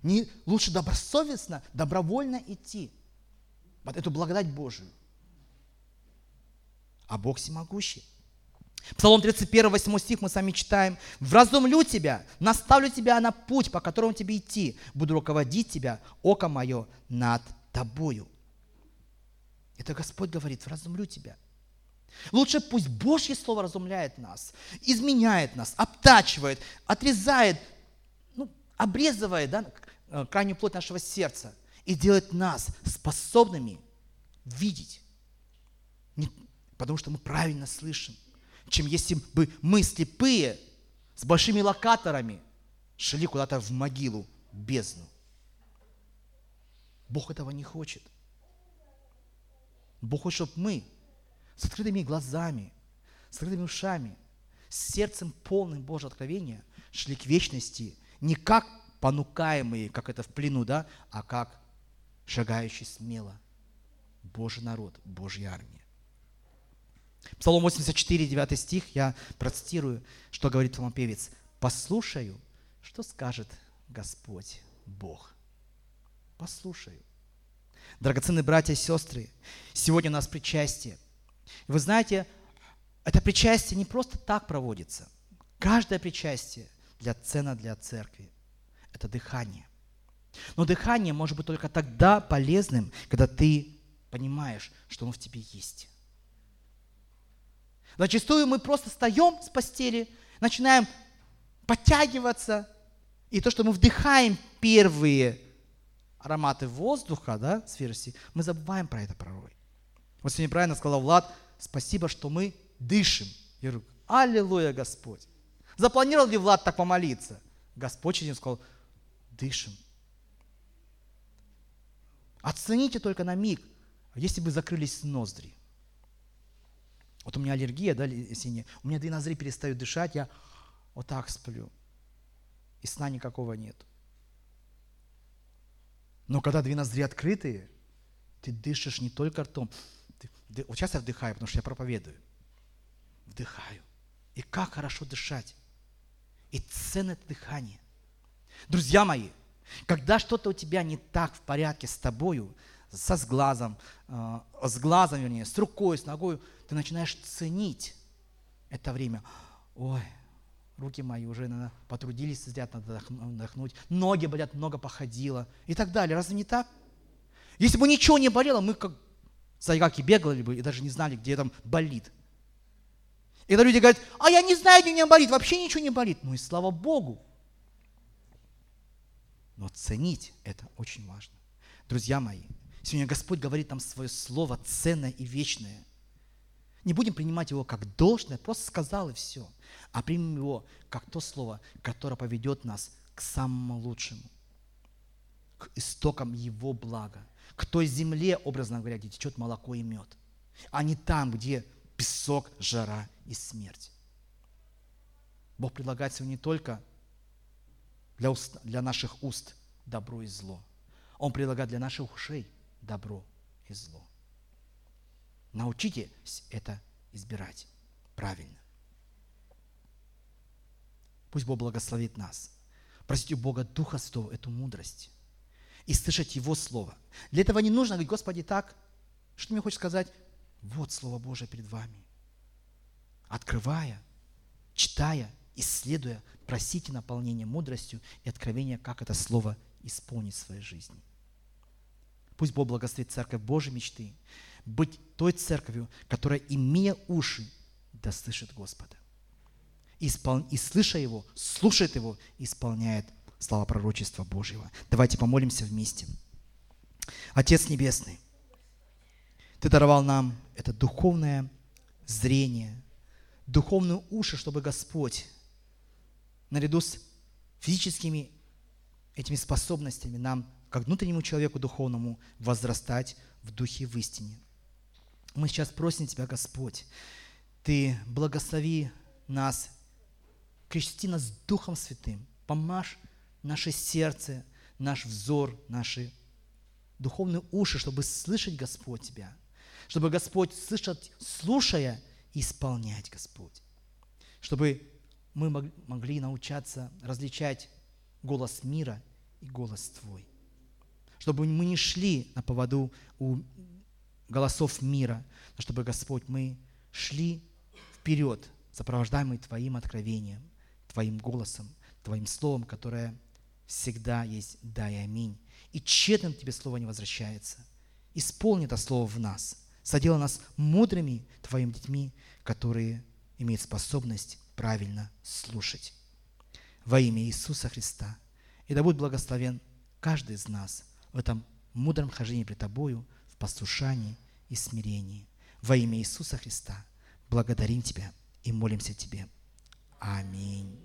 Не лучше добросовестно, добровольно идти под эту благодать Божию. А Бог всемогущий. Псалом 31, 8 стих мы сами читаем. «Вразумлю тебя, наставлю тебя на путь, по которому тебе идти. Буду руководить тебя, око мое над тобою». Это Господь говорит, вразумлю тебя. Лучше пусть Божье Слово разумляет нас, изменяет нас, обтачивает, отрезает, ну, обрезывает да, крайнюю плоть нашего сердца и делает нас способными видеть. Потому что мы правильно слышим, чем если бы мы слепые с большими локаторами шли куда-то в могилу, бездну. Бог этого не хочет. Бог хочет, чтобы мы с открытыми глазами, с открытыми ушами, с сердцем полным Божьего откровения шли к вечности не как понукаемые, как это в плену, да, а как шагающий смело Божий народ, Божья армия. Псалом 84, 9 стих, я процитирую, что говорит псалмопевец. «Послушаю, что скажет Господь Бог». Послушаю. Драгоценные братья и сестры, сегодня у нас причастие – вы знаете, это причастие не просто так проводится. Каждое причастие для цена для церкви – это дыхание. Но дыхание может быть только тогда полезным, когда ты понимаешь, что оно в тебе есть. Зачастую мы просто встаем с постели, начинаем подтягиваться, и то, что мы вдыхаем первые ароматы воздуха, да, с версии, мы забываем про это порой. Вот сегодня правильно сказал Влад, спасибо, что мы дышим. Я говорю, аллилуйя, Господь. Запланировал ли Влад так помолиться? Господь через сказал, дышим. Оцените только на миг, если бы закрылись ноздри. Вот у меня аллергия, да, синяя. У меня две ноздри перестают дышать, я вот так сплю. И сна никакого нет. Но когда две ноздри открытые, ты дышишь не только ртом. Ты, вот сейчас я вдыхаю, потому что я проповедую. Вдыхаю. И как хорошо дышать. И ценно дыхание. Друзья мои, когда что-то у тебя не так в порядке с тобою, со с глазом, э, с глазом, вернее, с рукой, с ногой, ты начинаешь ценить это время. Ой, руки мои уже наверное, потрудились, зря надо отдохнуть, ноги болят, много походило и так далее. Разве не так? Если бы ничего не болело, мы как зайгаки бегали бы и даже не знали, где там болит. И когда люди говорят, а я не знаю, где меня болит, вообще ничего не болит. Ну и слава Богу. Но ценить это очень важно. Друзья мои, сегодня Господь говорит нам свое слово ценное и вечное. Не будем принимать его как должное, просто сказал и все. А примем его как то слово, которое поведет нас к самому лучшему, к истокам его блага, к той земле, образно говоря, где течет молоко и мед, а не там, где песок, жара и смерть. Бог предлагает сегодня не только для, уст, для наших уст добро и зло. Он предлагает для наших ушей добро и зло. Научитесь это избирать правильно. Пусть Бог благословит нас. Просите у Бога Духа Святого эту мудрость и слышать Его Слово. Для этого не нужно говорить, Господи, так, что мне хочешь сказать? Вот Слово Божие перед вами. Открывая, читая, исследуя, просите наполнения мудростью и откровения, как это Слово исполнить в своей жизни. Пусть Бог благословит церковь Божьей мечты, быть той церковью, которая, имея уши, да слышит Господа. И, испол... и слыша Его, слушает Его, исполняет слова пророчества Божьего. Давайте помолимся вместе. Отец Небесный, Ты даровал нам это духовное зрение, духовные уши, чтобы Господь наряду с физическими этими способностями нам, как внутреннему человеку духовному, возрастать в духе в истине. Мы сейчас просим Тебя, Господь, Ты благослови нас, крести нас Духом Святым, помажь наше сердце, наш взор, наши духовные уши, чтобы слышать, Господь, Тебя. Чтобы, Господь, слышать, слушая, исполнять, Господь. Чтобы мы могли научаться различать голос мира и голос Твой. Чтобы мы не шли на поводу у голосов мира, но чтобы, Господь, мы шли вперед, сопровождаемый Твоим откровением, Твоим голосом, Твоим словом, которое всегда есть «да» и «аминь». И тщетным Тебе Слово не возвращается. Исполни это Слово в нас. Соделай нас мудрыми Твоими детьми, которые имеют способность правильно слушать. Во имя Иисуса Христа. И да будет благословен каждый из нас в этом мудром хождении пред Тобою, в послушании и смирении. Во имя Иисуса Христа благодарим Тебя и молимся Тебе. Аминь.